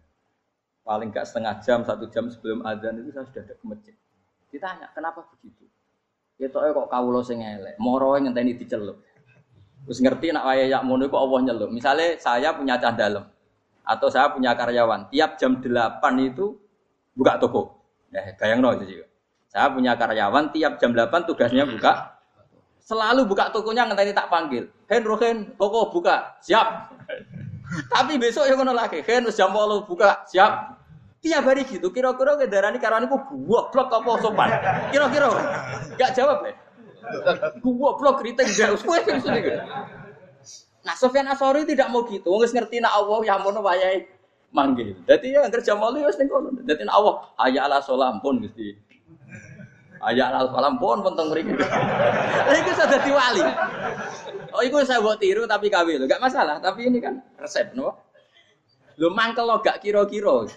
paling gak setengah jam, satu jam sebelum adzan itu saya sudah ada ke masjid. Ditanya, kenapa begitu? Ya kok kawula sing elek, moro ngenteni dicelup. Terus ngerti nak waya yak mono kok Allah nyelup. Misalnya saya punya cah dalam atau saya punya karyawan, tiap jam 8 itu buka toko. Nah, bayang no itu. Saya punya karyawan tiap jam 8 tugasnya buka. Selalu buka tokonya ngenteni tak panggil. Hen Rohen, toko buka. Siap. Tapi besok ya ngono lagi. Hen jam 8 buka. Siap. Tiap hari gitu, kira-kira kendaraan karwan itu blok apa sopan? Kira-kira gak jawab ya? blok kritik gak usah gitu. Nah Sofyan Asori tidak mau gitu, nggak ngerti nak Allah yang mau wayai manggil. Jadi ya kerja malu ya ning kono. Nak Allah ayat ala solam pun Gusti. Ayat ala solam pun penting mriki. Lha iku sudah dadi wali. Oh iku saya buat tiru tapi kawin, gak masalah. Tapi ini kan resep, no? Lu mangkel lo gak kira-kira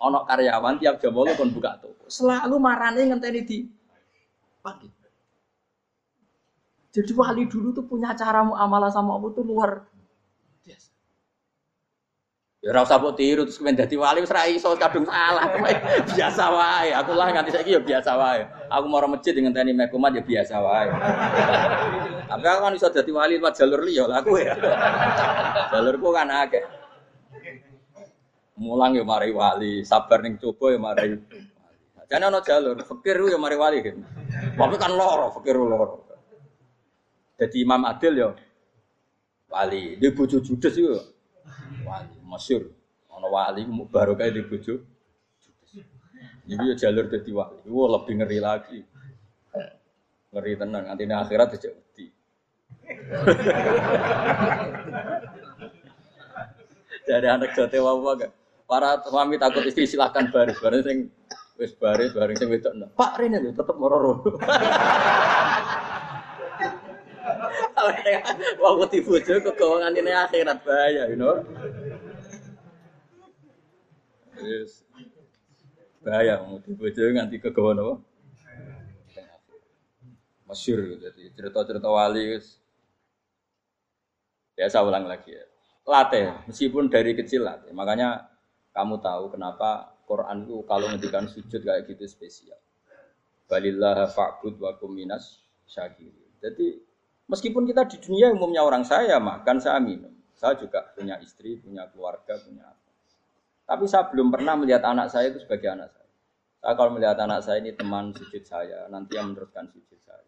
ono karyawan tiap jam bolu kon buka toko. Selalu marane ngenteni di pagi. Jadi wali dulu tuh punya cara muamalah sama Allah tuh luar biasa. Ya ora usah tiru terus kemen dadi wali wis ra iso kadung salah. biasa wae. Aku lah nganti saiki ya biasa wae. Aku mau masjid dengan tani mekumat ya biasa wae. Tapi aku kan iso dadi wali lewat jalur liya lah aku ya. Jalurku kan akeh. Mulang ya mari wali, sabar ning coba ya mari. Jane ana jalur, fikir ya mari wali. Tapi kan loro, fikir loro. Jadi Imam Adil ya wali, di bojo judes itu wali, masyhur. Ana wali baru kayak di bojo Jadi ya jalur jadi wali. Wah lebih ngeri lagi. Ngeri tenang, nanti akhirat aja wedi. Jadi anak jote wawa gak? Para suami takut istri silahkan baris, baris sing wis baris, baris sing wedok. Pak Rene lho tetep mororo. Wong wedi bojo kegawangan ini akhirat bahaya, you know. Yes. Bahaya mau bojo nganti kegawan apa? Masyur jadi cerita-cerita wali ya saya ulang lagi ya. Latih, meskipun dari kecil latih. Makanya kamu tahu kenapa Quran itu kalau ngendikan sujud kayak gitu spesial. Balillah fa'bud wa kuminas syakir. Jadi meskipun kita di dunia umumnya orang saya makan, saya minum. Saya juga punya istri, punya keluarga, punya. Tapi saya belum pernah melihat anak saya itu sebagai anak saya. Saya kalau melihat anak saya ini teman sujud saya, nanti yang meneruskan sujud saya.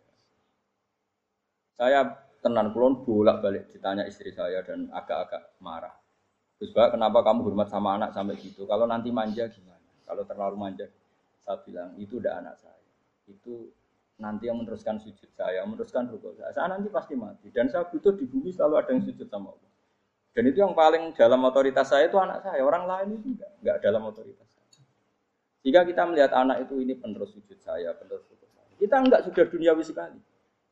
Saya tenan kulon bolak balik ditanya istri saya dan agak-agak marah. Gus Bak, kenapa kamu hormat sama anak sampai gitu? Kalau nanti manja gimana? Kalau terlalu manja, saya bilang itu udah anak saya. Itu nanti yang meneruskan sujud saya, meneruskan rukuk saya. Saya nanti pasti mati. Dan saya butuh di bumi selalu ada yang sujud sama Allah. Dan itu yang paling dalam otoritas saya itu anak saya. Orang lain itu enggak, enggak dalam otoritas saya. Jika kita melihat anak itu ini penerus sujud saya, penerus rukuk saya. Kita enggak sudah duniawi sekali.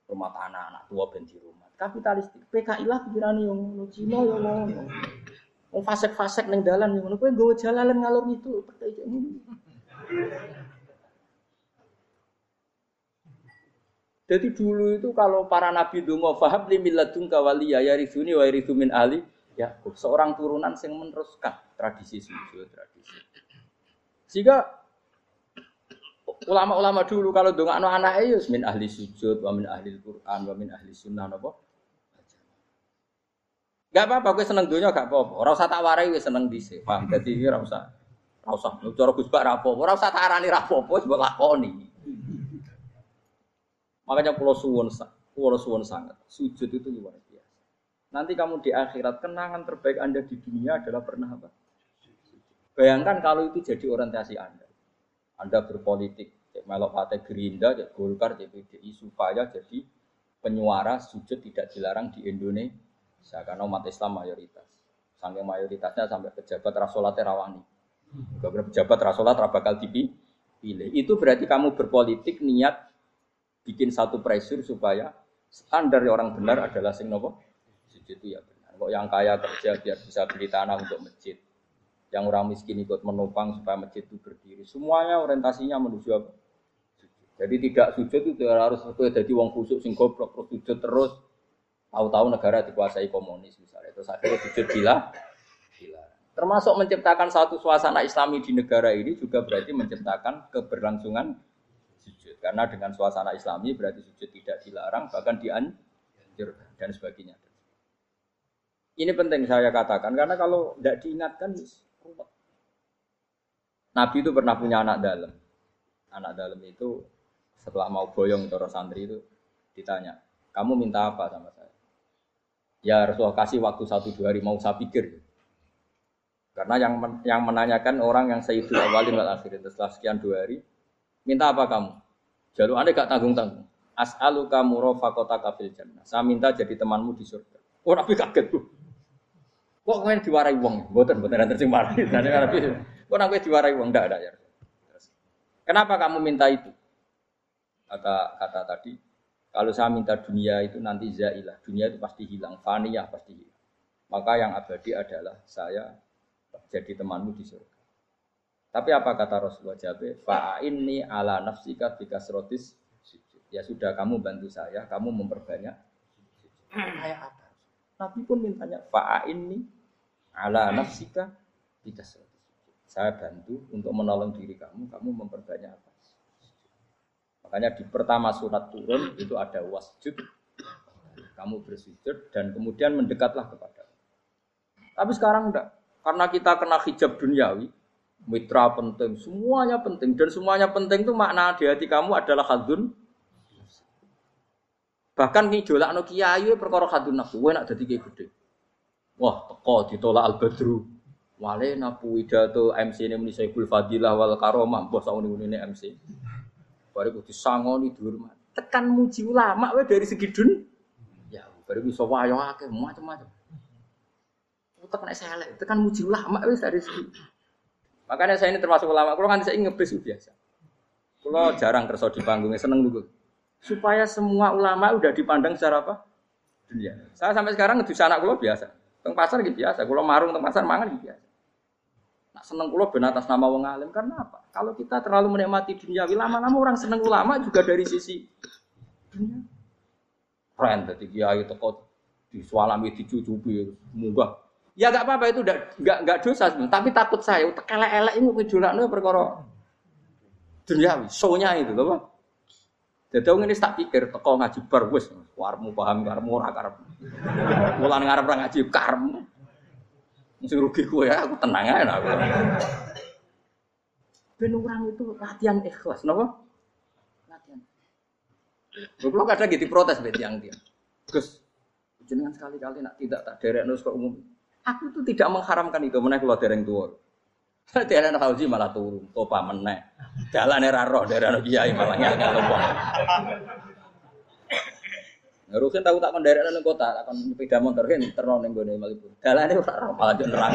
Rumah tanah, anak tua, benci rumah. Kapitalistik. PKI lah pikiran yang Cina yang ngomong. Wong fasek-fasek ning dalan ngono kowe nggawa jalalan ngalor itu Jadi dulu itu kalau para nabi dungo faham li kawaliya ya rizuni wa min ali ya seorang turunan yang meneruskan tradisi sujud tradisi. Sehingga ulama-ulama dulu kalau dongakno anak ya min ahli sujud wa min ahli Quran wa min ahli sunnah napa Gak apa-apa, gue seneng dunia gak apa-apa. Orang usah tak warai gue seneng sini. Paham? Jadi gue rasa, rasa. Cara Gus Bak rapo, orang usah tak arani rapo, gue sebab lakoni. Makanya pulau suwon, pulau suwon sangat. Sujud itu luar. Nanti kamu di akhirat kenangan terbaik anda di dunia adalah pernah apa? Bayangkan kalau itu jadi orientasi anda. Anda berpolitik, cek melok partai Gerindra, cek Golkar, cek PDI supaya jadi penyuara sujud tidak dilarang di Indonesia karena umat Islam mayoritas. Sampai mayoritasnya sampai pejabat rasolat terawani. Beberapa pejabat rasolat bakal dipilih. Itu berarti kamu berpolitik niat bikin satu pressure supaya standar orang benar adalah sing nopo sujud itu ya benar. Kok yang kaya kerja biar bisa beli tanah untuk masjid. Yang orang miskin ikut menopang supaya masjid itu berdiri. Semuanya orientasinya menuju apa? Jadi tidak sujud itu harus jadi wong khusus sing goblok terus sujud terus Tahu-tahu negara dikuasai komunis misalnya. Terus akhirnya sujud gila, gila. Termasuk menciptakan satu suasana Islami di negara ini juga berarti menciptakan keberlangsungan sujud. Karena dengan suasana Islami berarti sujud tidak dilarang, bahkan dianjurkan dan sebagainya. Ini penting saya katakan karena kalau tidak diingatkan Nabi itu pernah punya anak dalam. Anak dalam itu setelah mau boyong toro santri itu ditanya, kamu minta apa sama saya? Ya Rasulullah kasih waktu satu dua hari mau saya pikir. Karena yang men yang menanyakan orang yang Sayyidul Awalin wal Akhirin setelah sekian dua hari, minta apa kamu? Jalur anda gak tanggung-tanggung. As'alu kamu rofakota kafil jannah. Saya minta jadi temanmu di surga. Oh Nabi kaget tuh. Kok kalian diwarai uang? Buatan, buatan yang tercemar. Nabi, kok Nabi diwarai uang? Enggak ada ya. Kenapa kamu minta itu? Kata kata tadi, kalau saya minta dunia itu nanti zailah. Dunia itu pasti hilang, faniyah pasti hilang. Maka yang abadi adalah saya jadi temanmu di surga. Tapi apa kata Rasulullah Jabe? Fa'inni ala nafsika bikasrotis Ya sudah kamu bantu saya, kamu memperbanyak. Kayak apa? Nabi pun mintanya fa'inni ala nafsika bikasrotis Saya bantu untuk menolong diri kamu, kamu memperbanyak apa? Makanya di pertama surat turun itu ada wasjud. Kamu bersujud dan kemudian mendekatlah kepada. Tapi sekarang enggak. Karena kita kena hijab duniawi, mitra penting, semuanya penting dan semuanya penting itu makna di hati kamu adalah hadun. Bahkan ngidolak no kiai perkara hadun nafsu, gue nak jadi kayak gede. Wah, teko ditolak al badru. Wale napu widato MC ini muni Saiful Fadilah wal Karomah, bos tahun ini MC. Baru kudu sangoni dihormat. Tekan muji ulama we dari segi dun. Ya, baru bisa wayo akeh macam-macam utek nek saya itu kan muji ulama wis dari segi. Makanya saya ini termasuk ulama. Kalau kan saya ngebis biasa. Kalau jarang kerso di panggungnya seneng dulu. Supaya semua ulama udah dipandang secara apa? Dunia. Saya sampai sekarang ngedus anak kulo biasa. Teng pasar gitu biasa. Kulo marung teng pasar mangan gitu biasa. Nah, seneng kulo ben atas nama wong alim karena apa? Kalau kita terlalu menikmati dunia, lama-lama orang seneng ulama juga dari sisi dunia. Keren tadi kiai teko di sualami dicucupi munggah Ya gak apa-apa itu gak, gak, gak dosa. Tapi takut saya, utek elek-elek ini ngejolakno perkara duniawi, show-nya itu loh. Jadi orang ini tak pikir teko ngaji bar wis warmu paham karmu ora karep. Mulan ngarep ora ngaji karmu. Mesti rugi gue ya, aku tenang aja aku. Ben orang itu latihan ikhlas, napa? Latihan. Kalau kadang gitu protes bet yang dia. Gus, jenengan sekali-kali nak tidak tak derek nus ke umum. Aku itu tidak mengharamkan itu, menaik keluar dereng tua. Dereng haji malah turun, topa menaik. Jalan era roh, dereng kiai malah ngel-ngel wong. Rukin tahu tak mendarat nang kota, akan sepeda motor kan terno ning gone Malibu. Dalane ora roh malah yo nerang.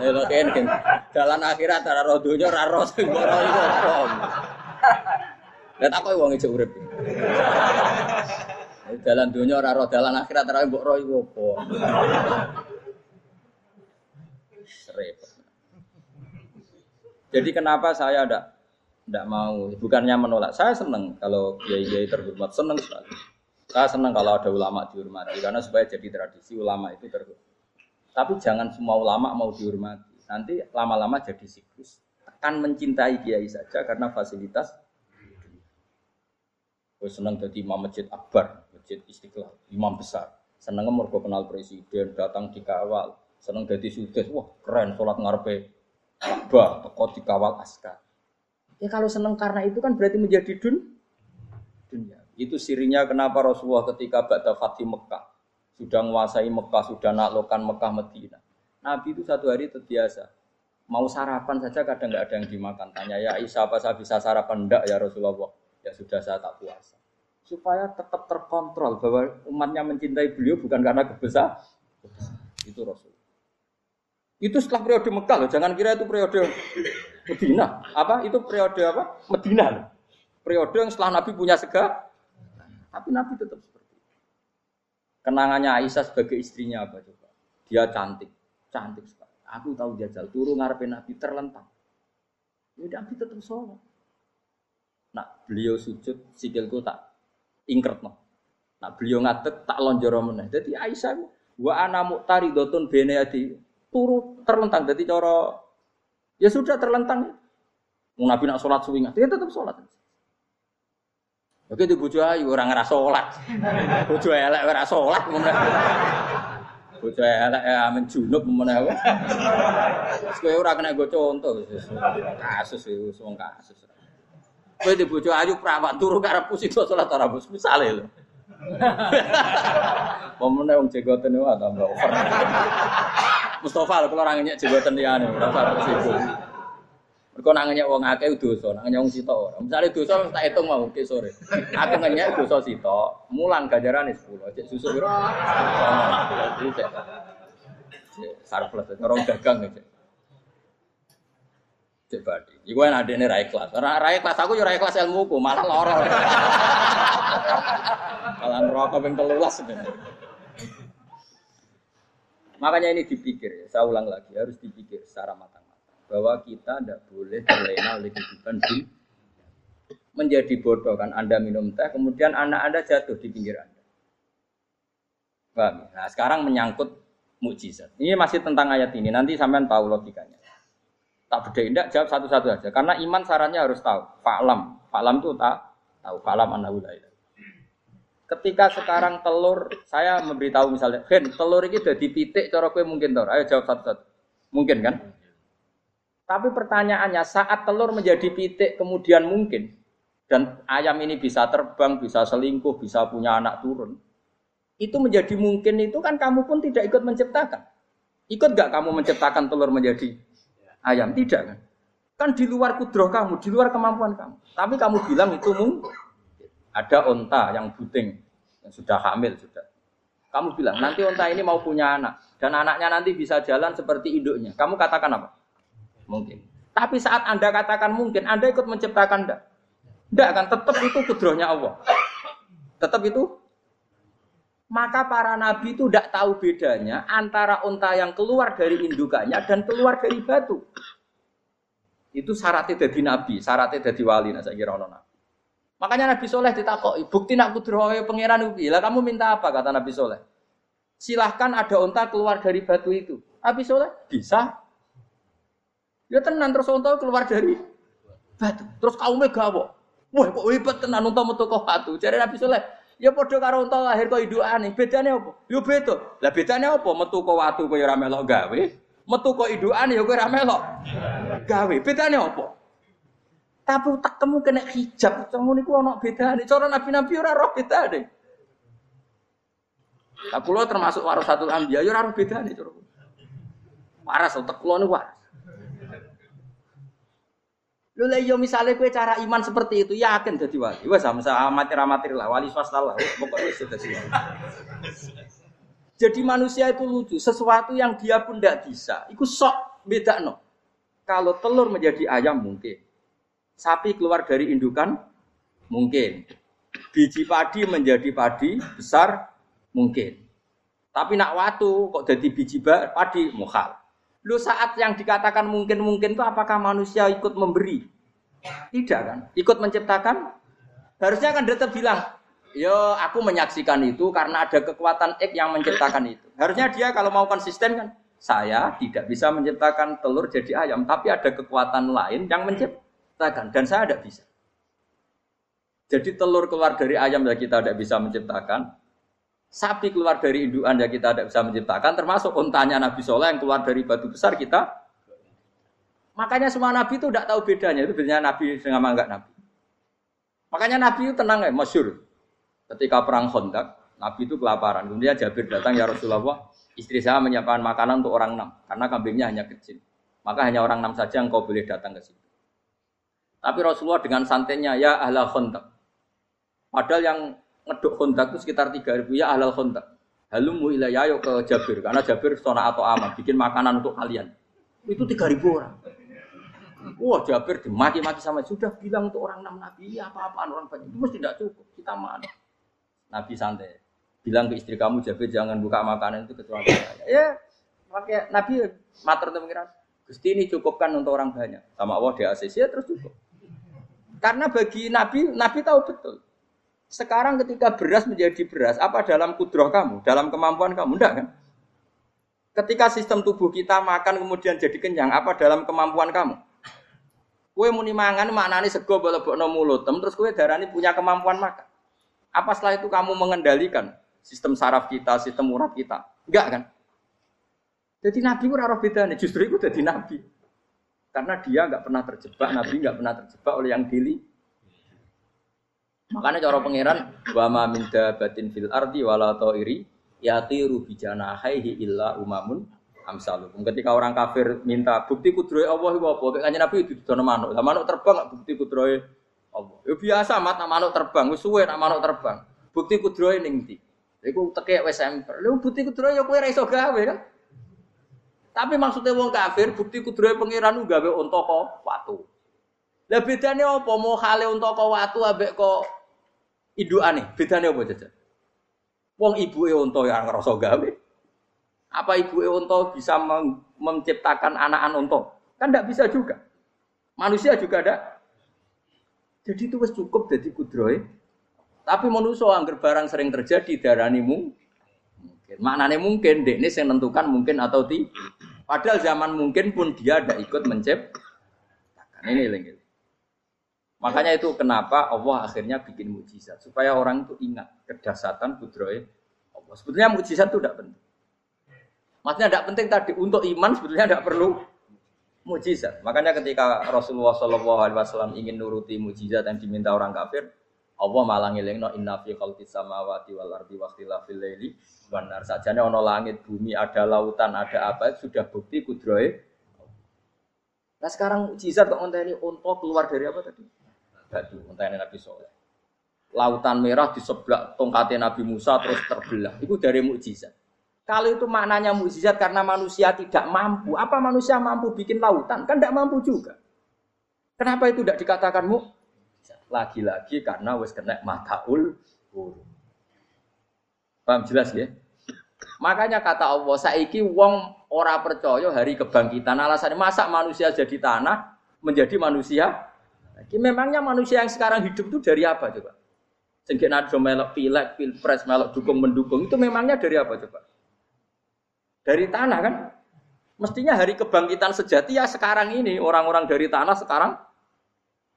Lha kan kan dalan akhirat ora roh donya ora roh sing ora iku apa. Lah tak urip. Jalan dunia ora roh dalan akhirat ora mbok roh iku apa. Jadi kenapa saya ndak ndak mau bukannya menolak. Saya senang kalau kiai-kiai terhormat, senang sekali. Saya senang kalau ada ulama dihormati karena supaya jadi tradisi ulama itu terhormat. Tapi jangan semua ulama mau dihormati. Nanti lama-lama jadi siklus. Akan mencintai kiai saja karena fasilitas. Gue senang jadi imam masjid akbar. Masjid Istiqlal, imam besar. Seneng mergo kenal presiden, datang dikawal. Seneng jadi sudes, wah keren sholat ngarepe Ka'bah, teko dikawal askar. Ya kalau seneng karena itu kan berarti menjadi dun dunia. Itu sirinya kenapa Rasulullah ketika Ba'da Fatih Mekah sudah menguasai Mekah, sudah naklukkan Mekah Medina. Nabi itu satu hari terbiasa. Mau sarapan saja kadang nggak ada yang dimakan. Tanya ya Aisyah apa saya bisa sarapan? Enggak ya Rasulullah. Ya sudah saya tak puasa supaya tetap terkontrol bahwa umatnya mencintai beliau bukan karena kebesar itu Rasul. Itu setelah periode Mekah loh, jangan kira itu periode Medina. Apa? Itu periode apa? Medina loh. Periode yang setelah Nabi punya segala, tapi Nabi tetap seperti itu. Kenangannya Aisyah sebagai istrinya apa coba? Dia cantik, cantik sekali. Aku tahu dia jauh turun ngarepin Nabi terlentang. Ya Nabi tetap sholat. Nah, beliau sujud, sikilku tak ingkret no. Nah beliau ngatek tak lonjoro meneh. Jadi Aisyah wa ana muqtaridotun bene adi turu terlentang jadi coro ya sudah terlentang. Mau Nabi nak sholat suwi dia tetap sholat. Oke di bojo ayu orang ngerasa sholat. Bojo elek ora sholat Bojo elek ya amin junub meneh. Wis kowe ora kena go contoh kasus itu wong kasus. Kowe di bojo ayu perawat turu karep pusi sholat ora bos misale lho. Pemene wong jegoten wae tambah over. Mustafa kalau orang nyek jegoten liyane ora usah sibuk. Mergo nak ngenyek akeh dosa, nak ngenyek wong sitok ora. Misale dosa tak hitung mau ke sore. Aku ngenyek dosa sitok, mulang ganjarane 10. Cek susu piro? Sarplus, orang dagang cek. Cek badi. Iku kan adene ra ikhlas. Ora ra ikhlas aku yo ra ikhlas ilmuku, malah lara. Malah neraka ping 13 sebenarnya. Makanya ini dipikir ya, saya ulang lagi, harus dipikir secara matang bahwa kita tidak boleh terlena oleh kehidupan di menjadi bodoh kan Anda minum teh kemudian anak Anda jatuh di pinggir Anda. Paham? Nah, sekarang menyangkut mukjizat. Ini masih tentang ayat ini. Nanti sampean tahu logikanya. Tak beda indah jawab satu-satu aja. Karena iman sarannya harus tahu. Fa'lam. Fa'lam itu tak tahu. Fa'lam annahu la Ketika sekarang telur, saya memberitahu misalnya, Gen, telur ini udah dipitik, cara kue mungkin tau. Ayo jawab satu-satu. Mungkin kan? Tapi pertanyaannya saat telur menjadi pitik kemudian mungkin dan ayam ini bisa terbang, bisa selingkuh, bisa punya anak turun. Itu menjadi mungkin itu kan kamu pun tidak ikut menciptakan. Ikut gak kamu menciptakan telur menjadi ayam? Tidak kan? Kan di luar kudroh kamu, di luar kemampuan kamu. Tapi kamu bilang itu mungkin. Ada onta yang buting, yang sudah hamil sudah. Kamu bilang nanti onta ini mau punya anak dan anaknya nanti bisa jalan seperti induknya. Kamu katakan apa? Mungkin. Tapi saat Anda katakan mungkin, Anda ikut menciptakan enggak? Enggak kan, tetap itu kudrohnya Allah. Tetap itu. Maka para nabi itu tidak tahu bedanya antara unta yang keluar dari indukannya dan keluar dari batu. Itu syaratnya jadi nabi, syaratnya jadi wali. Nah, saya kira nabi. Makanya Nabi Soleh ditakoi, bukti nak kudrohe pangeran ubi. Lah kamu minta apa kata Nabi Soleh? Silahkan ada unta keluar dari batu itu. Nabi Soleh bisa. Ya tenan terus unta keluar dari batu. Terus kaumnya gawok. Wah kok hebat tenan unta metu kok batu. Jadi Nabi Saleh, ya padha karo unta lahir kok idukane. Bedane apa? Ya beda. Lah bedane apa? Metu kok watu kok ya gawe. Metu kok idukane ya kok ora melok gawe. Bedane apa? Tapi tak temu kena hijab, ngono niku ana bedane. Cara nabi-nabi ora roh bedane. Lah kula termasuk warasatul anbiya ya ora roh bedane cara. Waras utek kula niku waras. Lho lah yo iya, misale kowe cara iman seperti itu yakin dadi wali. Wes sama amatir amatir lah wali swasta lah. Pokoknya sudah sih. Jadi manusia itu lucu, sesuatu yang dia pun tidak bisa. Iku sok beda no. Kalau telur menjadi ayam mungkin, sapi keluar dari indukan mungkin, biji padi menjadi padi besar mungkin. Tapi nak watu kok jadi biji padi mukhal. Lu saat yang dikatakan mungkin-mungkin itu apakah manusia ikut memberi? Tidak kan? Ikut menciptakan? Harusnya kan tetap bilang, yo aku menyaksikan itu karena ada kekuatan X yang menciptakan itu. Harusnya dia kalau mau konsisten kan, saya tidak bisa menciptakan telur jadi ayam, tapi ada kekuatan lain yang menciptakan dan saya tidak bisa. Jadi telur keluar dari ayam ya kita tidak bisa menciptakan, Sapi keluar dari induan ya kita tidak bisa menciptakan, termasuk untanya Nabi Soleh yang keluar dari batu besar kita. Makanya semua Nabi itu tidak tahu bedanya, itu bedanya Nabi dengan enggak Nabi. Makanya Nabi itu tenang ya, masyur. Ketika perang Khandaq, Nabi itu kelaparan. Kemudian Jabir datang, ya Rasulullah, istri saya menyiapkan makanan untuk orang enam, karena kambingnya hanya kecil. Maka hanya orang enam saja yang kau boleh datang ke situ. Tapi Rasulullah dengan santainya, ya ahla Khandaq. Padahal yang ngeduk kontak itu sekitar 3000 ya halal kontak. Halumu ilayah ke Jabir karena Jabir sona atau aman bikin makanan untuk kalian. Itu 3000 orang. Wah Jabir dimaki-maki sama sudah bilang untuk orang enam nabi ya apa-apaan orang banyak itu mesti tidak cukup kita mana. Nabi santai bilang ke istri kamu Jabir jangan buka makanan itu kecuali saya. Ya pakai Nabi mater mengira Gusti ini cukupkan untuk orang banyak sama Allah di ACC ya terus cukup. Karena bagi Nabi Nabi tahu betul sekarang ketika beras menjadi beras, apa dalam kudroh kamu, dalam kemampuan kamu? Enggak kan? Ketika sistem tubuh kita makan kemudian jadi kenyang, apa dalam kemampuan kamu? Kue muni mangan maknane sego bolebokno mulut, terus kue darani punya kemampuan makan. Apa setelah itu kamu mengendalikan sistem saraf kita, sistem urat kita? Enggak kan? Jadi Nabi ora roh bedane, justru itu jadi Nabi. Karena dia nggak pernah terjebak, Nabi nggak pernah terjebak oleh yang dili. Makanya cara pangeran wa ma min dabatin fil ardi wala ta'iri yatiru bijana haihi illa umamun amsalukum. Ketika orang kafir minta bukti kudrohe Allah iku apa? Kayaknya Nabi itu dono manuk. Lah manuk terbang bukti kudrohe Allah. Ya biasa mat nak manuk terbang, wis suwe nak manuk terbang. Bukti kudrohe ning ndi? Iku tekek wis emper. Lha bukti kudrohe ya kowe ra iso gawe kan? Tapi maksudnya wong kafir bukti kudrohe pangeran gawe unta kok watu. Lah bedane apa? Mau hale unta kok watu ambek kok indukane? Bedane apa jajan? Wong ibuke unta yang ngerasa gawe. Apa ibuke unta bisa menciptakan anakan unta? Kan tidak bisa juga. Manusia juga ada. Jadi itu wis cukup jadi kudrohe. Tapi manusia angger barang sering terjadi darani mungkin. Maknanya mungkin, dek ini saya menentukan mungkin atau tidak. Padahal zaman mungkin pun dia ada ikut menciptakan. Ini lagi. Makanya itu kenapa Allah akhirnya bikin mujizat supaya orang itu ingat kedasatan kudroy Allah. Sebetulnya mujizat itu tidak penting. Maksudnya tidak penting tadi untuk iman sebetulnya tidak perlu mujizat. Makanya ketika Rasulullah SAW ingin nuruti mujizat yang diminta orang kafir, Allah malah ngelingno inna fi khalqis samawati wal ardi wa ikhtilafil laili wan nar. Sajane ana langit, bumi, ada lautan, ada apa sudah bukti kudroy. Nah sekarang mujizat kok ini untuk keluar dari apa tadi? batu entahnya Nabi Soleh. Lautan merah di sebelah tongkatnya Nabi Musa terus terbelah. Itu dari mukjizat. Kalau itu maknanya mukjizat karena manusia tidak mampu, apa manusia mampu bikin lautan? Kan tidak mampu juga. Kenapa itu tidak dikatakan mu? Lagi-lagi karena wes kena mataul huruf. Paham jelas ya? Makanya kata Allah, saiki wong ora percaya hari kebangkitan. Alasannya masa manusia jadi tanah menjadi manusia jadi memangnya manusia yang sekarang hidup itu dari apa coba? Sehingga nado melok pilek, pilpres, melok dukung mendukung itu memangnya dari apa coba? Dari tanah kan? Mestinya hari kebangkitan sejati ya sekarang ini orang-orang dari tanah sekarang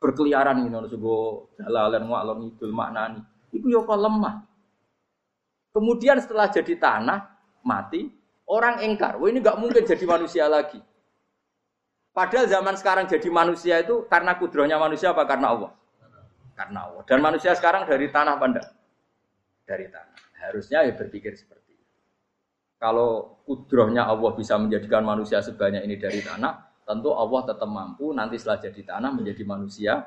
berkeliaran ini harus go jalalan ngalor ngidul maknani. Itu yo ya lemah. Kemudian setelah jadi tanah mati, orang engkar, wah ini nggak mungkin jadi manusia lagi. Padahal zaman sekarang jadi manusia itu karena kudrohnya manusia apa karena Allah? Karena Allah. Dan manusia sekarang dari tanah pandang. Dari tanah. Harusnya ya berpikir seperti itu. Kalau kudrohnya Allah bisa menjadikan manusia sebanyak ini dari tanah, tentu Allah tetap mampu nanti setelah jadi tanah menjadi manusia.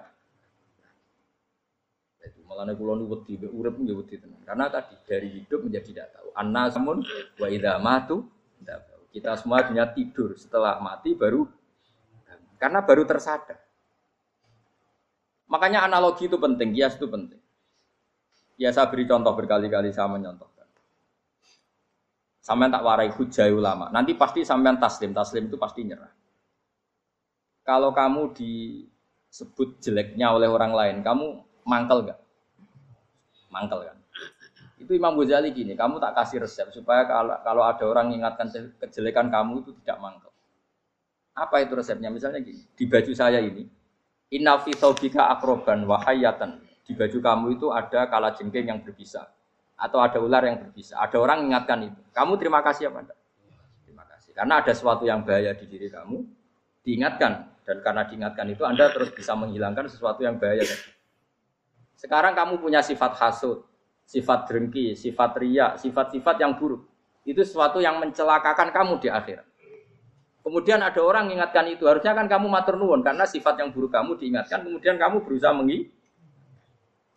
Itu malah kulo nu wedi, tenan. Karena tadi dari hidup menjadi tidak tahu. Annasamun wa idza matu kita semua punya tidur setelah mati baru karena baru tersadar. Makanya analogi itu penting, kias itu penting. Ya saya beri contoh berkali-kali saya menyontohkan. Sampai tak warai hujai ulama. Nanti pasti sampai taslim, taslim itu pasti nyerah. Kalau kamu disebut jeleknya oleh orang lain, kamu mangkel gak? Mangkel kan? Itu Imam Ghazali gini, kamu tak kasih resep supaya kalau, kalau ada orang mengingatkan kejelekan kamu itu tidak mangkel. Apa itu resepnya? Misalnya gini, di baju saya ini, inna fi akroban wahayatan. Di baju kamu itu ada kala jengking yang berbisa. Atau ada ular yang berbisa. Ada orang mengingatkan itu. Kamu terima kasih apa enggak? Terima kasih. Karena ada sesuatu yang bahaya di diri kamu, diingatkan. Dan karena diingatkan itu, Anda terus bisa menghilangkan sesuatu yang bahaya Sekarang kamu punya sifat hasut, sifat drengki, sifat ria, sifat-sifat yang buruk. Itu sesuatu yang mencelakakan kamu di akhirat. Kemudian ada orang mengingatkan itu. Harusnya kan kamu matur karena sifat yang buruk kamu diingatkan. Kemudian kamu berusaha mengi.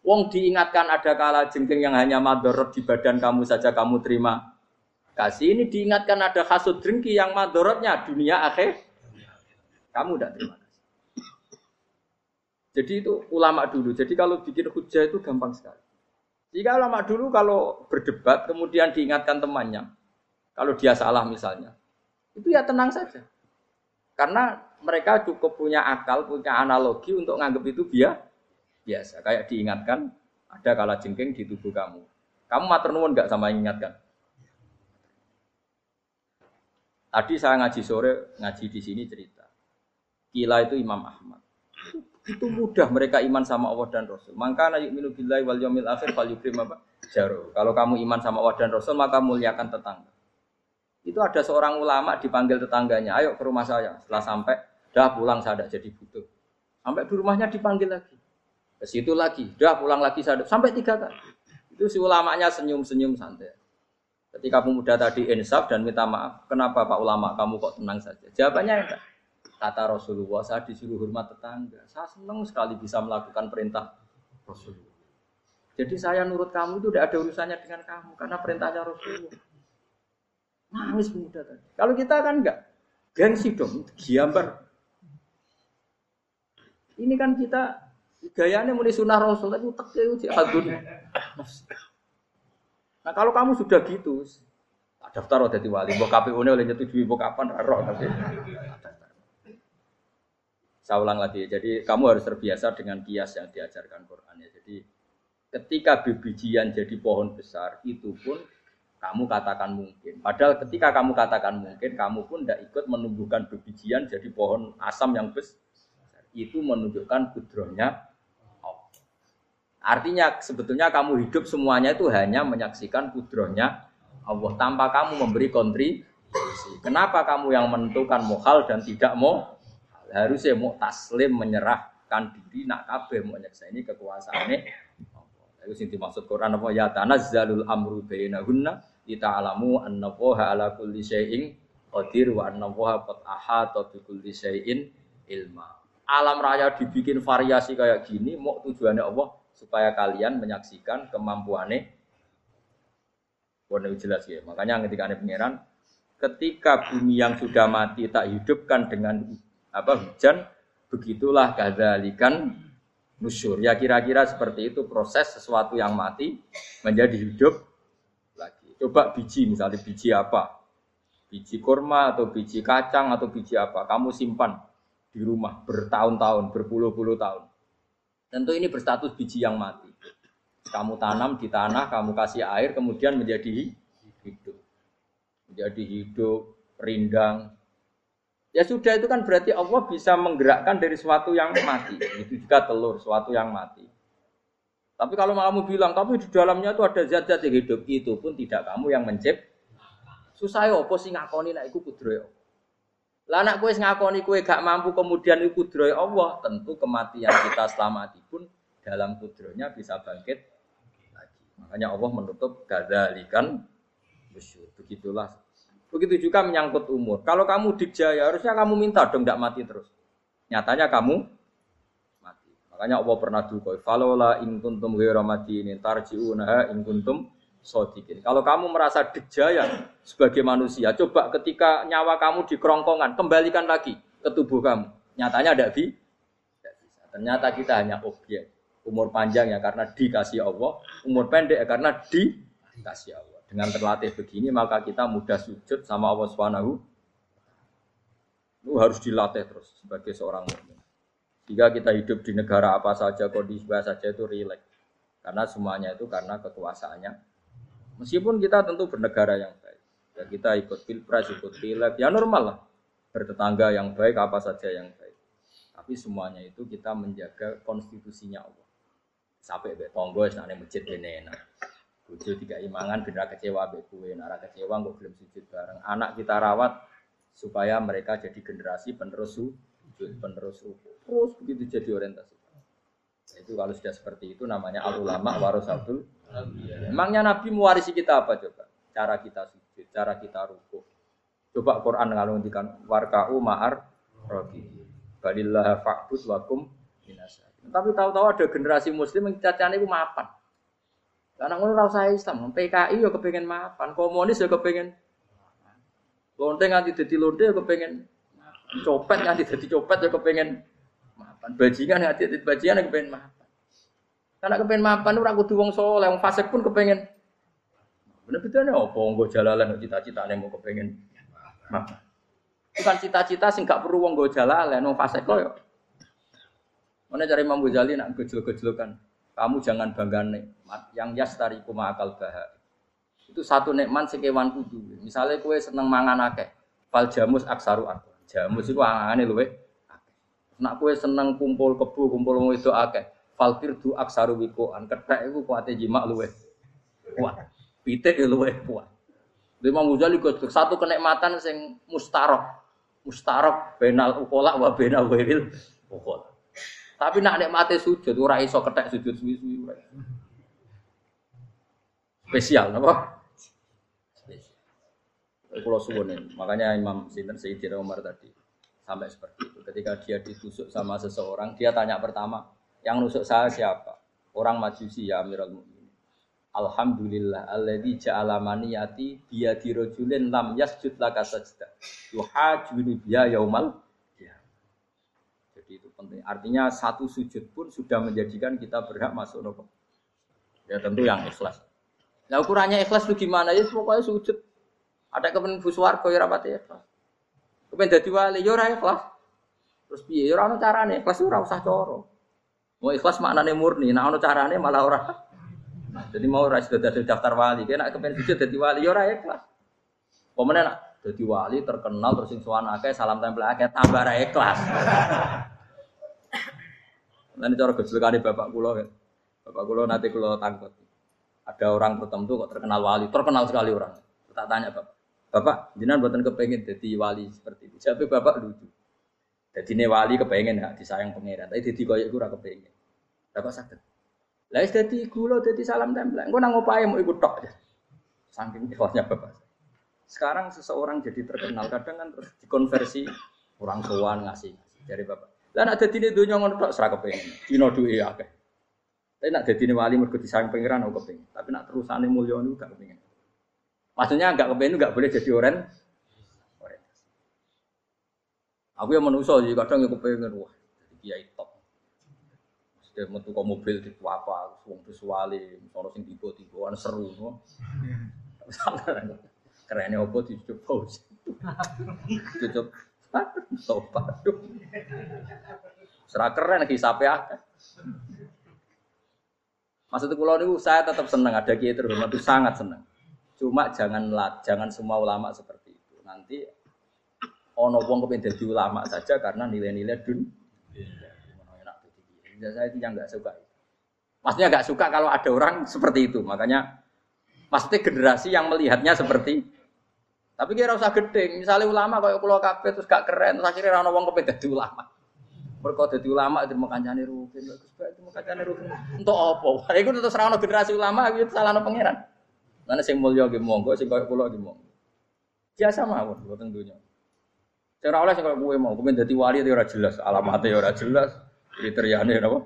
Wong diingatkan ada kala jengking yang hanya madorot di badan kamu saja kamu terima kasih. Ini diingatkan ada kasut jengki yang madorotnya dunia akhir. Kamu tidak terima kasih. Jadi itu ulama dulu. Jadi kalau bikin hujah itu gampang sekali. Jika ulama dulu kalau berdebat kemudian diingatkan temannya, kalau dia salah misalnya, itu ya tenang saja. Karena mereka cukup punya akal, punya analogi untuk nganggap itu biar biasa. Kayak diingatkan ada kala jengking di tubuh kamu. Kamu matur nuwun nggak sama ingatkan? Tadi saya ngaji sore, ngaji di sini cerita. Kila itu Imam Ahmad. Itu mudah mereka iman sama Allah dan Rasul. Maka yuk minu billahi wal yawmil akhir fal yukrim apa? Jaro. Kalau kamu iman sama Allah dan Rasul, maka muliakan tetangga. Itu ada seorang ulama dipanggil tetangganya, ayo ke rumah saya. Setelah sampai, dah pulang saya jadi butuh. Sampai di rumahnya dipanggil lagi. Ke situ lagi, dah pulang lagi saya sampai tiga kali. Itu si ulamanya senyum-senyum santai. Ketika pemuda tadi insaf dan minta maaf, kenapa Pak ulama kamu kok tenang saja? Jawabannya enggak. Kata Rasulullah, saya disuruh hormat tetangga. Saya senang sekali bisa melakukan perintah Rasulullah. Jadi saya nurut kamu itu tidak ada urusannya dengan kamu karena perintahnya Rasulullah. Nangis pemuda tadi. Kalau kita kan enggak. Gengsi dong, giambar. Ini kan kita gayanya mulai sunnah Rasul tapi utek itu hadun. Nah kalau kamu sudah gitu, daftar udah wali, mbok KPU ini oleh nyetujui mbok kapan roh tapi. Saya ulang lagi, jadi kamu harus terbiasa dengan kias yang diajarkan Quran ya. Jadi ketika bibijian jadi pohon besar, itu pun kamu katakan mungkin. Padahal ketika kamu katakan mungkin, kamu pun tidak ikut menumbuhkan bibijian jadi pohon asam yang besar. Itu menunjukkan kudrohnya Artinya sebetulnya kamu hidup semuanya itu hanya menyaksikan kudrohnya Allah tanpa kamu memberi kontribusi. Kenapa kamu yang menentukan mohal dan tidak mau? Harusnya mau taslim menyerahkan diri nak kabeh mau ini kekuasaannya. Itu sing dimaksud Quran apa ya tanazzalul amru bainahunna alamu anna Allaha ala kulli syai'in qadir wa anna Allaha qad ahata bi kulli syai'in ilma. Alam raya dibikin variasi kayak gini mau tujuannya Allah supaya kalian menyaksikan kemampuannya. Warna jelas ya. Makanya ketika ada pangeran, ketika bumi yang sudah mati tak hidupkan dengan apa hujan, begitulah kadzalikan nusyur. Ya kira-kira seperti itu proses sesuatu yang mati menjadi hidup lagi. Coba biji misalnya biji apa? Biji kurma atau biji kacang atau biji apa? Kamu simpan di rumah bertahun-tahun, berpuluh-puluh tahun. Tentu ini berstatus biji yang mati. Kamu tanam di tanah, kamu kasih air, kemudian menjadi hidup. Menjadi hidup, rindang. Ya sudah itu kan berarti Allah bisa menggerakkan dari sesuatu yang mati. Itu juga telur, sesuatu yang mati. Tapi kalau kamu bilang, tapi di dalamnya itu ada zat-zat yang hidup, itu pun tidak kamu yang mencipt. Susah ya, apa sih ngakoni nak iku kudroyo. Lah anak kue ngakoni kue gak mampu kemudian itu kudroy Allah, tentu kematian kita selamati pun dalam kudronya bisa bangkit lagi. Makanya Allah menutup gadzalikan musyur. Begitulah. Begitu juga menyangkut umur. Kalau kamu dikjaya, harusnya kamu minta dong tidak mati terus. Nyatanya kamu mati. Makanya Allah pernah dukoi. Falola in kuntum ghairu ini tarji'unaha in kuntum sodikin. Kalau kamu merasa dijaya sebagai manusia, coba ketika nyawa kamu di kerongkongan, kembalikan lagi ke tubuh kamu. Nyatanya tidak bisa. Ternyata kita hanya objek. Umur panjang ya karena dikasih Allah, umur pendek ya karena dikasih Allah. Dengan terlatih begini maka kita mudah sujud sama Allah Subhanahu. Itu harus dilatih terus sebagai seorang mukmin. Jika kita hidup di negara apa saja, kondisi apa saja itu rileks. Karena semuanya itu karena kekuasaannya Meskipun kita tentu bernegara yang baik. Ya kita ikut pilpres, ikut pileg, ya normal lah. Bertetangga yang baik, apa saja yang baik. Tapi semuanya itu kita menjaga konstitusinya Allah. Sampai be tonggo masjid ini enak. Bojo tiga imangan benar kecewa be kue, nara kecewa nggak belum sujud bareng. Anak kita rawat supaya mereka jadi generasi penerus sujud, penerus ruku. Terus begitu jadi orientasi. Itu kalau sudah seperti itu namanya al ulama warasatul Emangnya Nabi mewarisi kita apa coba? Cara kita sujud, cara kita ruku. Coba Quran ngalungikan warka'u ma'ar rogi. Balillah fa'bud wakum minasa. Tapi tahu-tahu ada generasi muslim yang cacane itu mapan. Karena ngono ora usah Islam, PKI ya kepengen mapan, komunis ya kepengen lonte nganti dadi lonte ya kepengen copet nganti dadi copet ya kepengen mapan. Bajingan nganti dadi bajingan ya kepengen mapan. Karena kepengen mapan ora kudu wong saleh, wong fasik pun kepengen. Bener bedane apa nggo jalalan cita-cita mau kepengen mapan. Bukan cita-cita sing gak perlu wong nggo jalalan, wong fasik kok ya. Mana cari Imam Ghazali nak gejol-gejolokan. Kamu jangan bangga nikmat yang kuma akal baha. Itu satu nikmat sing kewan kudu. Misalnya kue seneng mangan akeh. Fal jamus aksaru aku. Jamus iku angane luwe. Nak kowe seneng kumpul kebu, kumpul wong itu akeh. Fal kirdu aksaru wikoan. Kethek iku kuate jimak luwe kuat. Pitik ya luwe kuat. Imam Ghazali satu kenikmatan sing mustarok. Mustarok benal ukola wa benal wiril ukola. Tapi nak nikmate sujud ora iso kethek sujud suwi-suwi ora. Spesial napa? Kulo suwun makanya Imam Sinten Sayyidina Umar tadi sampai seperti itu. Ketika dia ditusuk sama seseorang, dia tanya pertama, yang nusuk saya siapa? Orang Majusi ya Amirul Mukminin. Alhamdulillah alladzi ja'ala maniyati biyadi rajulin lam yasjud laka sajda. Yuhajuni biya yaumal penting. Artinya satu sujud pun sudah menjadikan kita berhak masuk nopo. Ya tentu yang ikhlas. Nah ukurannya ikhlas itu gimana ya? Pokoknya sujud. Ada kepen buswargo ya rapati ikhlas. Kepen jadi wali ya ora ikhlas. Terus piye ya ora carane ikhlas ora usah coro. Mau ikhlas maknane murni, nah ono carane malah ora. Jadi mau ora sudah ada daftar wali, kena kepen sujud jadi wali ya ora ikhlas. Pemenang jadi wali terkenal terus sing sowan akeh salam tempel akeh tambah ra ikhlas. Nanti cara kali bapak kulo kan. Bapak kulo nanti kulo tangkut. Ada orang tertentu kok terkenal wali, terkenal sekali orang. Tak tanya bapak, bapak jinan buatan kepengen jadi wali seperti itu. Siapa bapak lucu. Jadi ini wali kepengen ya disayang pangeran. Tapi jadi koyok gue kepengen. Bapak sakit. Lah jadi kulo jadi salam tempel. Gue nang ngopain mau ikut tok aja. Saking ikhlasnya bapak. Sekarang seseorang jadi terkenal, kadang kan terus dikonversi orang tuan ngasih, ngasih dari bapak. Lah nek dadine donya ngono tok sira kepengin. Dina duwe akeh. Tapi nak dadine wali mergo disayang pangeran aku kepengin. Tapi nak terusane mulya niku gak kepengin. Maksudnya enggak kepengin enggak boleh jadi orang Aku yang manusia jadi kadang yang kepengen wah jadi kiai top. Sudah metu ke mobil di apa, wong visuali, sono sing tiba-tiba seru, no. Kerennya apa dicoba, dicoba Tobat. Serah keren hisape akeh. Maksud kula niku saya tetap senang ada kiai terhormat itu sangat senang. Cuma jangan jangan semua ulama seperti itu. Nanti ono wong kepen dadi ulama saja karena nilai-nilai dun. Ya, saya itu yang nggak suka. Maksudnya nggak suka kalau ada orang seperti itu. Makanya pasti generasi yang melihatnya seperti tapi kira usah gede. Misalnya ulama kayak pulau kafe terus gak keren, terus akhirnya rano wong kepen jadi ulama. Mereka jadi ulama itu mau kancane rugen, bagus banget mau kancane rugen. Untuk apa? Itu terus rano generasi ulama itu salah no pangeran. Mana sing mulia gitu monggo, sing kayak pulau gitu monggo. Biasa mawon, buat tentunya. Cara oleh sing kayak gue mau, gue jadi wali itu ora jelas, alamatnya ora jelas, kriterianya apa?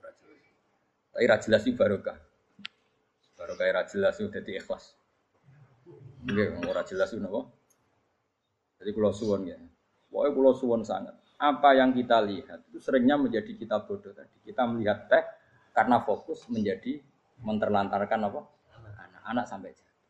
Jelas. Tapi ora jelas itu barokah. Barokah ora jelas itu jadi ikhlas. Nggih, ora jelas itu napa. Jadi kalau suwon ya. Pokoknya kalau suwon sangat. Apa yang kita lihat itu seringnya menjadi kita bodoh tadi. Kita melihat teh karena fokus menjadi menterlantarkan apa? Anak-anak sampai jatuh.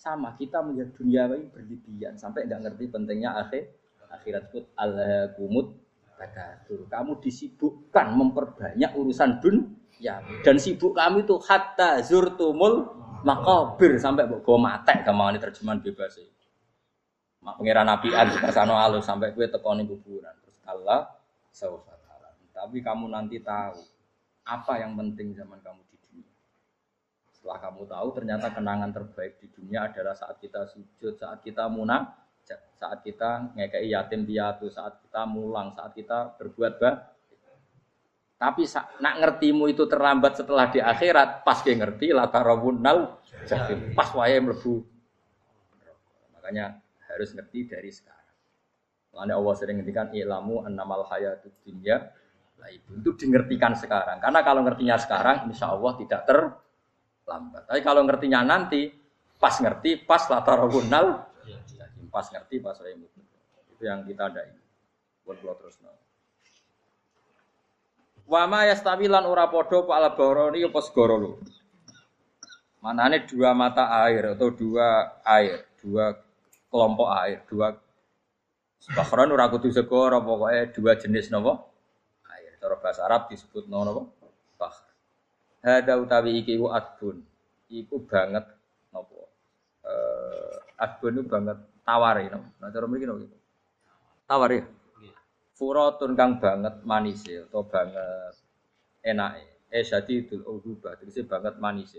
Sama kita melihat dunia ini berlebihan sampai nggak ngerti pentingnya akhir akhirat pun al kumut takatur. Kamu disibukkan memperbanyak urusan dun ya dan sibuk kami itu hatta zurtumul makobir sampai mbok go matek gampangane terjemahan bebas iki. Mak pangeran nabian sano alus sampai kue tekoni kuburan. Allah saufa Tapi kamu nanti tahu apa yang penting zaman kamu di dunia. Setelah kamu tahu ternyata kenangan terbaik di dunia adalah saat kita sujud, saat kita munajat, saat kita ngekei yatim piatu, saat kita mulang, saat kita berbuat baik tapi nak ngertimu itu terlambat setelah di akhirat, pas dia ngerti latarawunnal jahim. Pas wae mlebu. Makanya harus ngerti dari sekarang. Makanya Allah sering ngertikan ilamu annamal hayatud dunya lah itu itu dingertikan sekarang. Karena kalau ngertinya sekarang, insya Allah tidak terlambat. Tapi kalau ngertinya nanti, pas ngerti, pas latarawunnal jahim. Pas ngerti, pas wae Itu yang kita ada ini. Buat terus. No. Wama yastawilan ora podo pak alabaroni apa segoro lu. Manane dua mata air atau dua air, dua kelompok air, dua Bahkan ora kudu segoro pokoknya dua jenis nopo air. Cara bahasa Arab disebut nopo bah. Hada utawi iki ku adbun. Iku banget nopo. Eh adbun itu banget tawar no. Nah cara mriki no. Tawar ya. Furatun kang banget manis atau banget enak. Eh itu ubah, terus banget manis.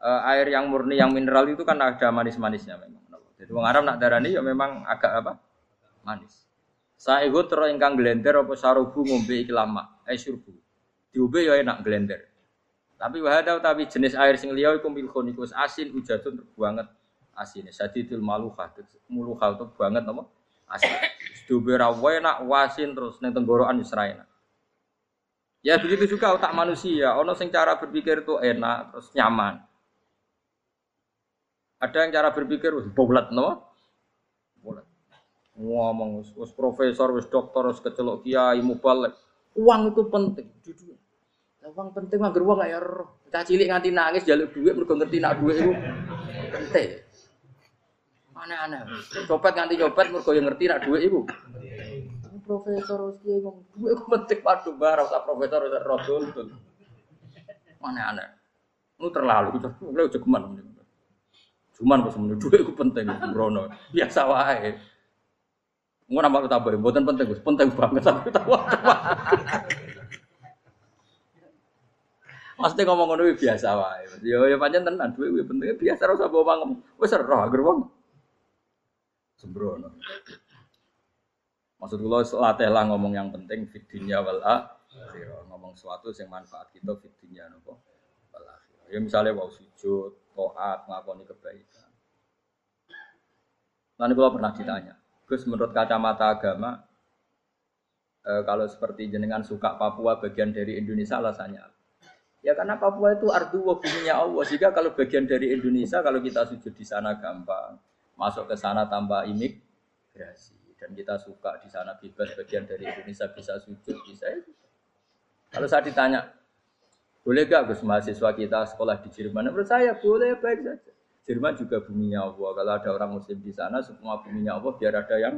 Uh, air yang murni yang mineral itu kan ada manis-manisnya memang. Jadi wong Arab nak darani ya memang agak apa? Manis. Saya ikut terus ingkang glender apa sarubu ngombe iki lama, eh surbu. Diombe ya enak glender. Tapi wahada tapi jenis air sing liya iku milkun iku asin ujatun banget asin. Sadidul maluha, muluha itu banget apa? Asin. Diombe ra enak wasin terus ning tenggorokan wis. Ya begitu juga otak manusia, ono sing cara berpikir itu enak terus nyaman. Ada yang cara berpikir bulat no? Ngomong wis profesor, wis dokter, wis kecelok kiai mubalek. Uang itu penting. Jujur. Uang penting mah uang ya roh. Cah cilik nganti nangis jaluk duit mergo ngerti nak duit itu penting. Aneh-aneh. Copet nganti copet mergo yang ngerti nak duit itu. Profesor wis kiai ngomong duit itu penting padu barang usah profesor wis rodol. Aneh-aneh. Lu terlalu, lu jogeman. Cuman pas menurut duit itu penting, Brono. Biasa wae. Mau nambah tambah, buatan penting, Gus. Penting banget tapi tahu Pasti ngomong ngono biasa wae. Yo yo pancen tenan duit kuwi penting biasa ora usah bawa ngomong. Wis ora agar wong. Sembrono. Maksud kula latih lah ngomong yang penting fitnya wal akhirah. Ngomong sesuatu yang manfaat kita fitnya nopo. Wal akhirah. Ya misalnya wau sujud, toat, ngakoni kebaikan. Nanti kalau pernah ditanya, Gus menurut kacamata agama, e, kalau seperti jenengan suka Papua bagian dari Indonesia alasannya Ya karena Papua itu ardu buminya Allah. Jika kalau bagian dari Indonesia, kalau kita sujud di sana gampang, masuk ke sana tanpa imigrasi. Dan kita suka di sana bebas bagian dari Indonesia bisa sujud, bisa itu. Kalau saya ditanya, boleh gak Gus mahasiswa kita sekolah di Jerman? Menurut saya boleh, baik saja. Jerman juga buminya Allah. Kalau ada orang Muslim di sana, semua buminya Allah biar ada yang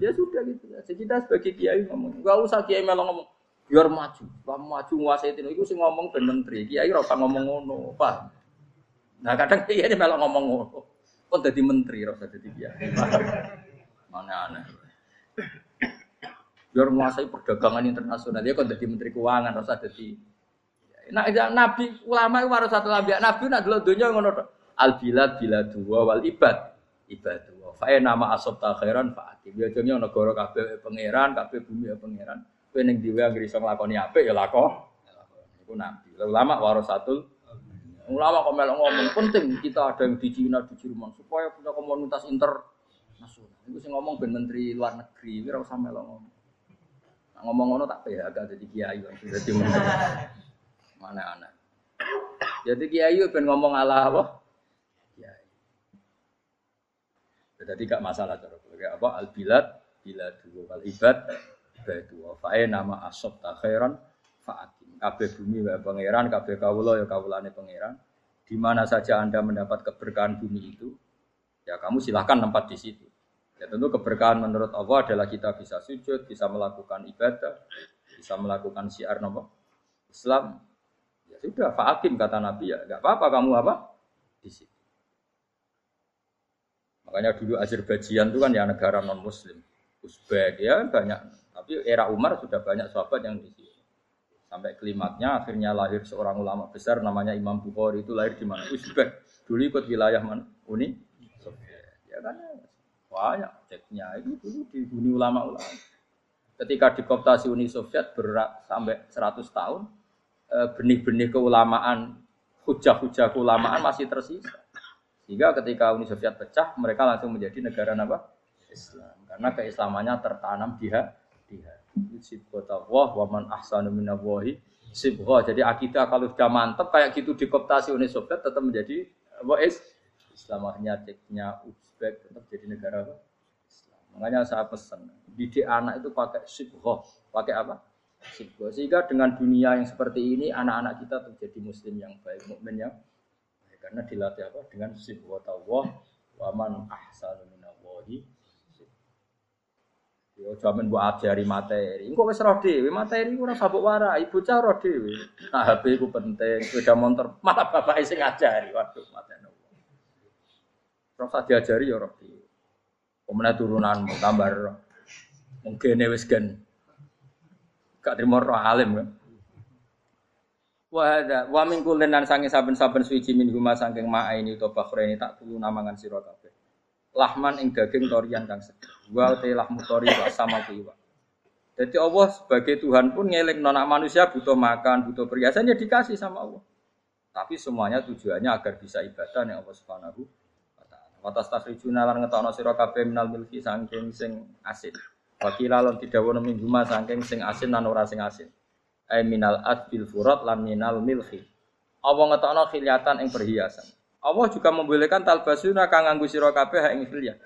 Ya sudah gitu. Jadi kita sebagai kiai ngomong, gak usah kiai malah ngomong, biar maju, kamu maju nguasai itu. Itu sih ngomong ben menteri. Kiai rasa ngomong ngono, pak. Nah kadang kiai ini malah ngomong ngono. Kok jadi menteri rasa jadi kiai. Mana aneh. Biar menguasai perdagangan internasional, dia kok jadi menteri keuangan rasa jadi Nah, nabi ulama itu harus satu nabi. Nabi nak dulu dunia ngono Al bilad biladu wal ibad ibadu. Fa nama asab ta khairan fa ati. Ya jenenge negara kabeh pangeran, kabeh bumi ya pangeran. Kowe ning dhewe anggere iso nglakoni apik ya lakon. Iku nabi. Ulama warasatul Ulama kok melok ngomong penting kita ada yang di Cina, di Jerman supaya punya komunitas internasional. Itu sih ngomong ben menteri luar negeri, ora usah melok ngomong. Nah, ngomong ngono tak PHK jadi kiai langsung jadi menteri. Mana anak. Jadi kiai ben ngomong ala apa? Kiai. Jadi gak masalah cara kayak apa al bilad bila dua wal ibad dua fae nama asop takhiran faatim. Kabeh bumi wa pangeran, kabeh kawula ya kawulane pangeran. Di mana saja Anda mendapat keberkahan bumi itu, ya kamu silahkan tempat di situ. Ya tentu keberkahan menurut Allah adalah kita bisa sujud, bisa melakukan ibadah, bisa melakukan syiar nama Islam, sudah fakim kata Nabi ya, nggak apa-apa kamu apa di situ. Makanya dulu Azerbaijan itu kan ya negara non Muslim, Uzbek ya banyak. Tapi era Umar sudah banyak sahabat yang di situ. Sampai klimaknya akhirnya lahir seorang ulama besar namanya Imam Bukhari itu lahir di mana? Uzbek. Dulu ikut wilayah mana? Uni Soviet. Ya kan banyak ceknya itu dulu di Uni ulama-ulama. Ketika dikoptasi Uni Soviet berat sampai 100 tahun, Eh, benih-benih keulamaan, hujah-hujah keulamaan masih tersisa. Sehingga ketika Uni Soviet pecah, mereka langsung menjadi negara apa? Islam. Karena keislamannya tertanam di hati. Sibghatullah wa man ahsanu minallahi sibghah. Jadi akidah kalau sudah mantap kayak gitu dikoptasi Uni Soviet tetap menjadi apa is Islam akhirnya ceknya Uzbek tetap jadi negara apa? Islam. Makanya saya pesan didik anak itu pakai sibghah, pakai apa? Sehingga dengan dunia yang seperti ini anak-anak kita terjadi muslim yang baik, mukmin yang. Karena dilatih apa? Dengan sibwatullah wa man ahsanu minallahi Yo jamin mbok ajari materi. Engko wis roh dhewe, materi ora sabuk warai, bocah roh dhewe. Nah, HP ku penting, sepeda motor malah bapak sing ngajari. Waduh, mateni. Terus diajari ya roh dhewe. Kemudian turunan gambar mungkin wis gen gak terima roh alim kan. Wa hadza wa min kullin sange saben-saben suci min huma saking ma'a ini to bakhreni tak tulu namangan sira kabeh. Lahman ing daging torian kang seger. Wa te lahmu tori wa sama kuiwa. Jadi Allah sebagai Tuhan pun ngelek nona manusia butuh makan, butuh perhiasan ya dikasih sama Allah. Tapi semuanya tujuannya agar bisa ibadah yang Allah Subhanahu wa taala. Wa tastakhrijuna lan ngetokno sira kabeh minal milki saking sing asin. Wakila lan didawono minggu saking sing asin lan ora sing asin ay minal adbil furat lan minal milhi. Allah ngetokno khilyatan ing perhiasan. Allah juga membolehkan talbasuna kang nganggo sira kabeh ing khilyah.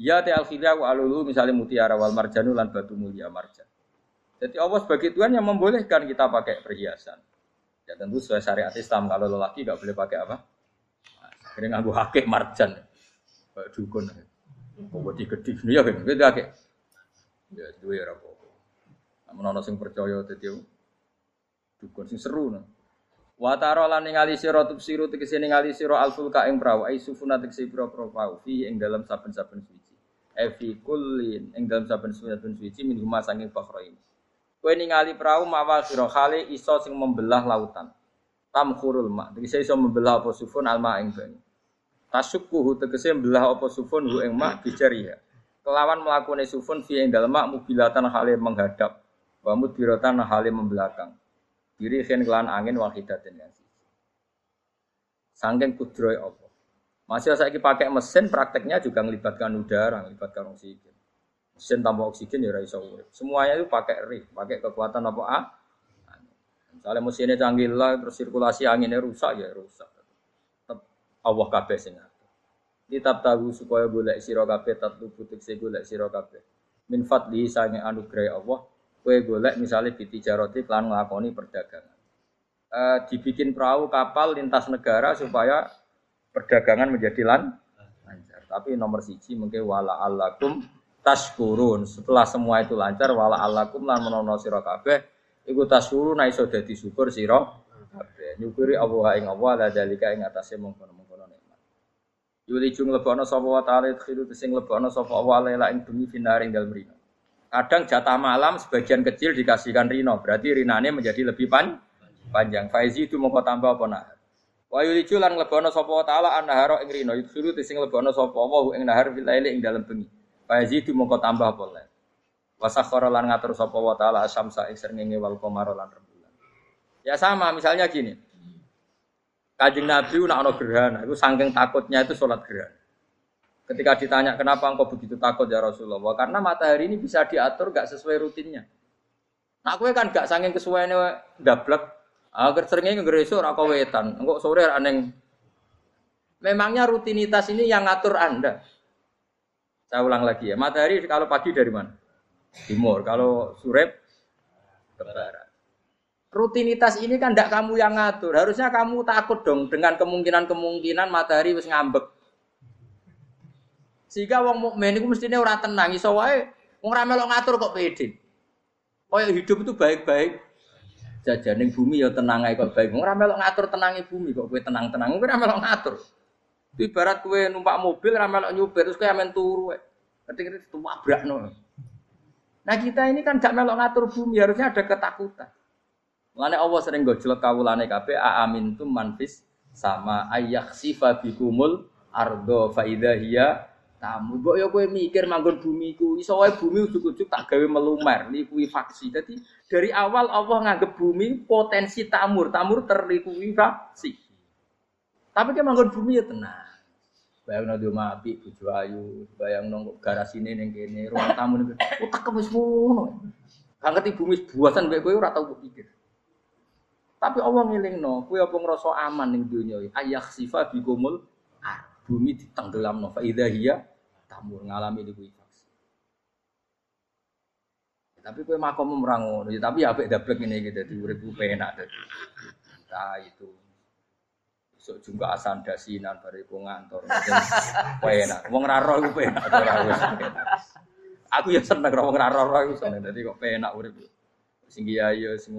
Ya te al khilyah wa alulu misalnya mutiara wal marjanu lan batu mulia marjan. Jadi Allah sebagai Tuhan yang membolehkan kita pakai perhiasan. Ya tentu sesuai syariat Islam kalau lelaki nggak boleh pakai apa? Akhirnya nganggo hakik marjan. Kayak dukun. Kok gede ya kan? Beda hakik. Ya duwe ora apa-apa. Namun sing percaya dadi dukun sing seru no. Wa taro lan ningali sira tubsiru tegese ningali sira alfulka ing prawu ai sufuna tegese pira-pira prawu fi ing dalam saben-saben suci. E fi kullin ing dalam saben-saben suci min huma sanging ini. Kowe ningali perahu mawa sira khali iso sing membelah lautan. Tamkhurul ma tegese iso membelah apa sufun alma ing banyu. Tasukkuhu tegese membelah apa sufun hu ing ma bijariha. Kelawan melakukan sufun fi ing dalem mak mubilatan hale menghadap. Wa mudbiratan hale membelakang. Diri khen kelan angin wahidatin yang siji. Sangking kudroy Allah. Masih saya pakai mesin, prakteknya juga melibatkan udara, melibatkan oksigen. Mesin tanpa oksigen ya raiso urip. Semuanya itu pakai ri, pakai kekuatan apa a? Misalnya mesinnya canggih lah, terus sirkulasi anginnya rusak ya rusak. Tetap Allah kabeh sing Kitab tahu supaya golek sira kabeh tatlu butik se golek sira kabeh. Min fadli sange anugerah Allah kue golek misalnya biti jaroti klan ngelakoni perdagangan. E, dibikin perahu kapal lintas negara supaya perdagangan menjadi lan lancar. Tapi nomor siji mungkin wala alakum taskurun. Setelah semua itu lancar wala alakum lan menono sira kabeh iku taskurun iso dadi syukur sira kabeh. Nyukuri Allah ing Allah la dalika ing atase mengkono-mengkono nikmat. Yuli jung lebono sapa wa ta'ala khiru sing lebono sapa wa lela ing bumi finaring dalem. Kadang jatah malam sebagian kecil dikasihkan Rino, berarti rinane menjadi lebih pan panjang. Faizi itu mau tambah apa nah? Wa yulicu lan lebono sapa taala annahara ing Rino, yusuru sing lebono sapa wa ing nahar fil ing dalem bengi. Faizi itu mau tambah apa le? Wasakhara lan ngatur sapa wa taala asyamsa ing srengenge wal qamara lan rembulan. Ya sama, misalnya gini. Kajing Nabi nak ono gerhana, itu saking takutnya itu sholat gerhana. Ketika ditanya kenapa engkau begitu takut ya Rasulullah, karena matahari ini bisa diatur gak sesuai rutinnya. Nah, aku kan gak sanging kesuaiannya dablek. Agar seringnya ngereso ora wetan. Engkau sore aneh. Memangnya rutinitas ini yang ngatur Anda. Saya ulang lagi ya. Matahari kalau pagi dari mana? Timur. Kalau sore ke barat. Rutinitas ini kan tidak kamu yang ngatur. Harusnya kamu takut dong dengan kemungkinan-kemungkinan matahari harus ngambek. Sehingga wong mukmin iku mestine ora tenang iso wae wong ra melok ngatur kok pede. Kaya hidup itu baik-baik. Jajaning bumi ya tenang ae kok baik. Wong ora melok ngatur tenangi bumi kok kowe tenang-tenang. Kowe ora melok ngatur. Itu ibarat kowe numpak mobil ora melok nyupir terus kowe amen turu wae. Ketika itu wabrakno. Nah kita ini kan gak melok ngatur bumi, harusnya ada ketakutan. Mulane Allah sering gojlok kawulane kabeh a amintum manfis sama ayak sifa bikumul ardo faida hiya tamu. Mbok ya kowe mikir manggon bumi ku iso wae bumi ujug-ujug tak gawe melumer likuifaksi. Jadi dari awal Allah nganggep bumi potensi tamur, tamur terlikuifaksi. Tapi kan manggon bumi ya tenang. Bayang nado mapi bojo ayu, bayang nong garasine ning kene, ruang tamu ning utak wis ngono. Gak ngerti bumi buasan mbek kowe ora tau pikir. Tapi Allah ngelingno, kowe apa ngrasa aman ning donya iki? Ayah sifa bikumul bumi ditenggelam no faida hiya tamur ngalami likuifaksi. Tapi kue makom merangun, ya, tapi ya apik dablek ini gitu, di urip penak. Nah itu. Besok juga asan dasinan bariku ngantor. Penak. Wong ra roh iku penak Aku ya seneng wong ra roh iku seneng. Dadi kok penak urip. Sing kiai ya sing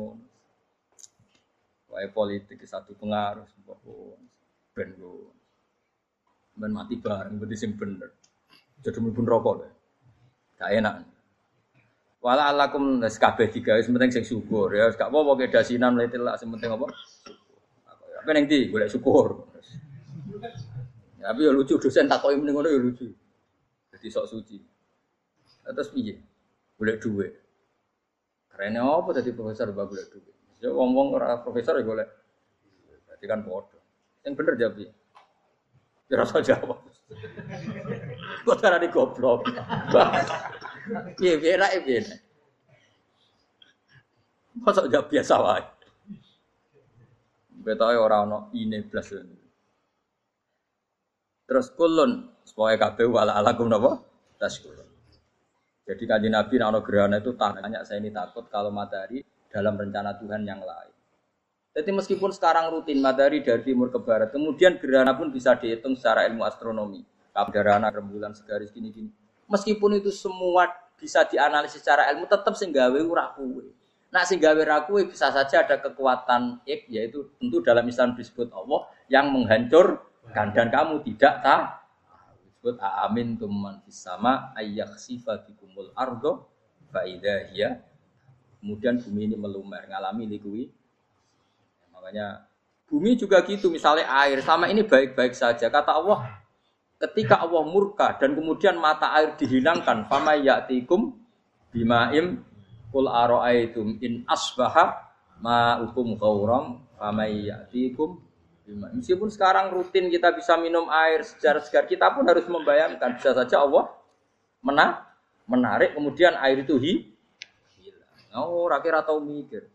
Wae politik satu pengaruh ben Ben mati bareng berarti sing bener. Jadi mlebu rokok lho. Gak enak. Wala alakum nes kabeh digawe penting sing syukur ya. Gak apa-apa ke dasinan mlete lak penting apa? Apa ning ndi golek syukur. Tapi ya lucu dosen takoki mending ngono ya lucu. Jadi sok suci. Terus piye? Golek duit. Kerennya apa tadi profesor bag golek duit? Ya wong-wong ora profesor ya golek. Jadi kan bodoh. Yang bener jawab ya. Rasa jawab. Kok cara di goblok. Piye piye ra piye. Masa jawab biasa wae. Betawe ora ono ini blas. Terus kulun supaya kabeh wala alakum napa? Taskulun. Jadi kaji Nabi nak gerhana itu tanya saya ini takut kalau matahari dalam rencana Tuhan yang lain. Jadi meskipun sekarang rutin matahari dari timur ke barat, kemudian gerhana pun bisa dihitung secara ilmu astronomi. Gerhana rembulan segaris gini-gini. Meskipun itu semua bisa dianalisis secara ilmu, tetap singgawe ora. Nah singgawe ora bisa saja ada kekuatan ik, yaitu tentu dalam Islam disebut Allah yang menghancurkan dan kamu tidak tahu disebut amin tuman sama ayak sifatikumul ardo faidah ya kemudian bumi ini melumer ngalami likui makanya bumi juga gitu misalnya air sama ini baik-baik saja kata Allah ketika Allah murka dan kemudian mata air dihilangkan fama ya'tikum bimaim kul aro'aitum in asbaha ma'ukum ghauram fama ya'tikum Meskipun sekarang rutin kita bisa minum air secara segar, kita pun harus membayangkan bisa saja Allah mena menarik kemudian air itu hi hilang. Oh, rakyat atau mikir.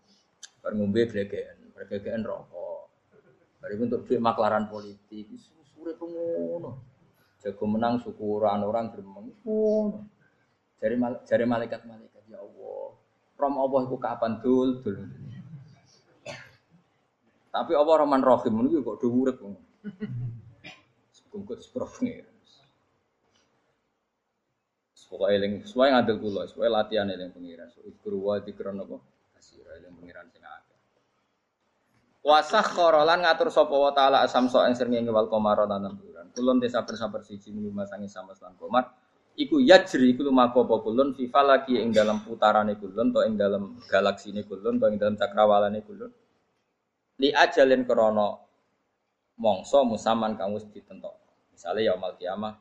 Bar ngombe glegeken rokok. Bar untuk duit maklaran politik, sore pengono. Jago menang syukuran orang gremeng. Ngono. Jari jari malaikat-malaikat ya Allah. Rom Allah itu kapan dul dul. Tapi Allah Rahman Rahim itu kok dhuwur kok. Bungkut sepuro pengiran. Pokoknya eling, sesuai ngadil kula, sesuai latihan eling pengiran. Ikru wa dikron apa? Kasira eling pengiran sing akeh. Wasah korolan ngatur sapa wa taala asam so ing srengenge wal qamara lan bulan. Kulun desa sabar siji lima sangi sama lan komar. Iku yajri iku lumaku apa kulun fi falaki ing dalam putarane kulun to ing dalam galaksine kulun to ing dalam cakrawalane kulun li ajalin krono mongso musaman kamu ditentok. Misalnya yaumul kiamah,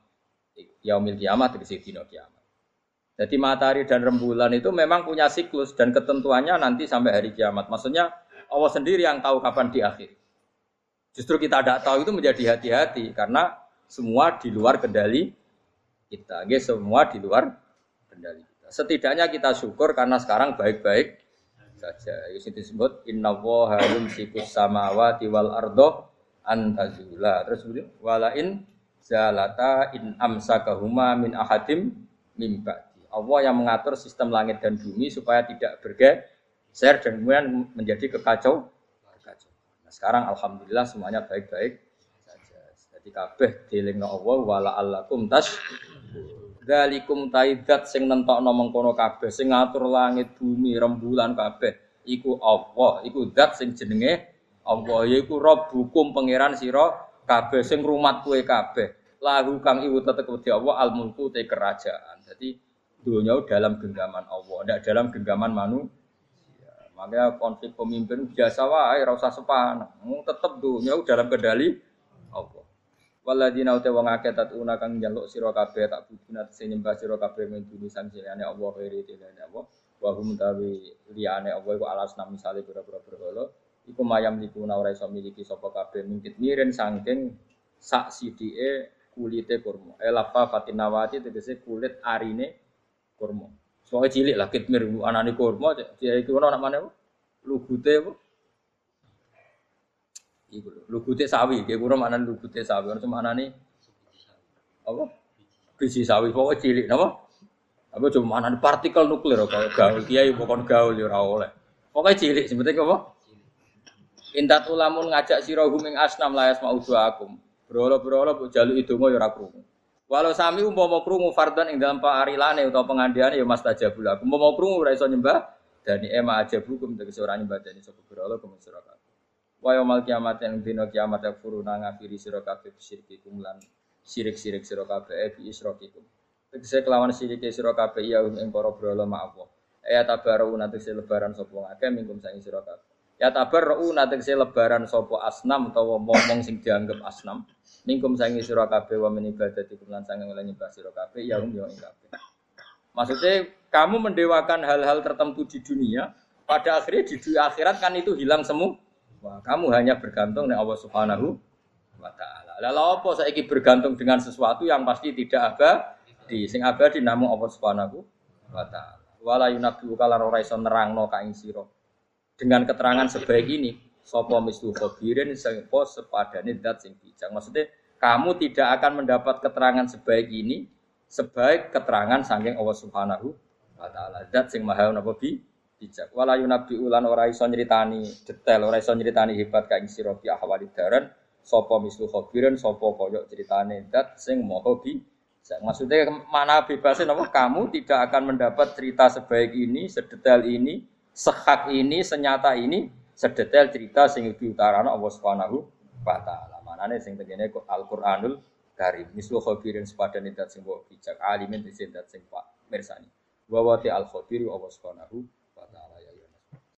yaumil kiamah tegese dina kiamat. Jadi matahari dan rembulan itu memang punya siklus dan ketentuannya nanti sampai hari kiamat. Maksudnya Allah sendiri yang tahu kapan di akhir. Justru kita tidak tahu itu menjadi hati-hati karena semua di luar kendali kita. Oke, semua di luar kendali kita. Setidaknya kita syukur karena sekarang baik-baik saja. Itu disebut inna woha yumsikus samawati wal ardo antazula. Terus kemudian walain zalata in amsakahuma min ahadim mimba. Allah yang mengatur sistem langit dan bumi supaya tidak bergeser dan kemudian menjadi kekacau. kekacau. Nah, sekarang alhamdulillah semuanya baik-baik saja. Jadi kabeh dilingno Allah wala allakum tas Dalikum taidat sing nentokno mengkono kabeh, sing ngatur langit bumi rembulan kabeh. Iku Allah, iku dat sing jenenge Allah, yaiku Rabbukum pangeran sira kabeh sing rumat kue kabeh. Lahu kang iku tetep di Allah al mulku te kerajaan. Jadi dunia dalam genggaman Allah, tidak dalam genggaman manusia. Makanya konflik pemimpin biasa wae, ora usah sepan. Tetep dunia dalam kendali Allah. Waladina uta wong akeh tatuna kang njaluk sira kabeh tak budina sing nyembah sira kabeh min duni sang liyane Allah khairi tilane Allah. Wa hum tawi liyane Allah iku alas nam misale pira-pira berhala. Iku mayam dikuna ora iso miliki sapa kabeh. Mingkit miren saking sak sidike kulite kurma. Elafa fatinawati tegese kulit arine kurma soalnya cilik lah kitmir anane kurma dia ana mana lugute apa Iku lugute sawi, kayak kurang mana lugute sawi, orang cuma nih apa? Biji sawi, pokoknya cilik, apa? Apa cuma mana partikel nuklir, kalau gaul kiai bukan gaul ya oleh. Pokoknya cilik, sebetulnya apa? Intat ulamun ngajak sira huming asnam layas mau akum. Berolo-berolo bu itu mau yura krungu. Walau sami umpama krungu fardan ing dalam parilane utawa pengandiane ya mas tajabul aku. Umpama krungu ora iso nyembah dani ema aja bukum tegese ora nyembah dani sapa berolo kemusira Wa yaumil kiamat yang dina kiamat yang furuna ngafiri sira kabeh syirikikum lan sirik-sirik sira kabeh eh, bi isrokikum. tegese kelawan sirike sira kabeh ya ing para brala Allah ya tabaru tegese lebaran sapa ngake mingkum sang sira kabeh ya tabaru tegese lebaran sapa asnam utawa momong sing dianggap asnam mingkum sang sira kabeh wa min ibadatikum lan sang oleh nyembah sira kabeh ya um ya ing kabeh maksudnya kamu mendewakan hal-hal tertentu di dunia pada akhirnya di dunia akhirat kan itu hilang semua Wah, kamu hanya bergantung dengan Allah Subhanahu wa taala. Lalu apa saiki bergantung dengan sesuatu yang pasti tidak abadi. Sing abadi namung Allah Subhanahu wa taala. Wala yunabbiu kala ora iso nerangno ka ing sira. Dengan keterangan sebaik ini, sapa mislu khabirin sing sepadane zat sing bijak. Maksudnya kamu tidak akan mendapat keterangan sebaik ini sebaik keterangan saking Allah Subhanahu wa taala. Zat sing maha napa bi bijak. Wala yunabbiu lan ora iso nyritani detail, ora iso nyritani hebat ka ing sira bi ahwalid daran Sopo mislu khobirin, sopo koyok ceritane dat sing moho bi. Maksudnya mana bebasin apa? Kamu tidak akan mendapat cerita sebaik ini, sedetail ini, sehak ini, senyata ini, sedetail cerita sing diutarana Allah Subhanahu wa taala. Manane sing tegene Al-Qur'anul Karim. Mislu khobirin sepadan dat sing bijak, alimin dat sing pak mirsani. Wa wati al-khabiru Allah Subhanahu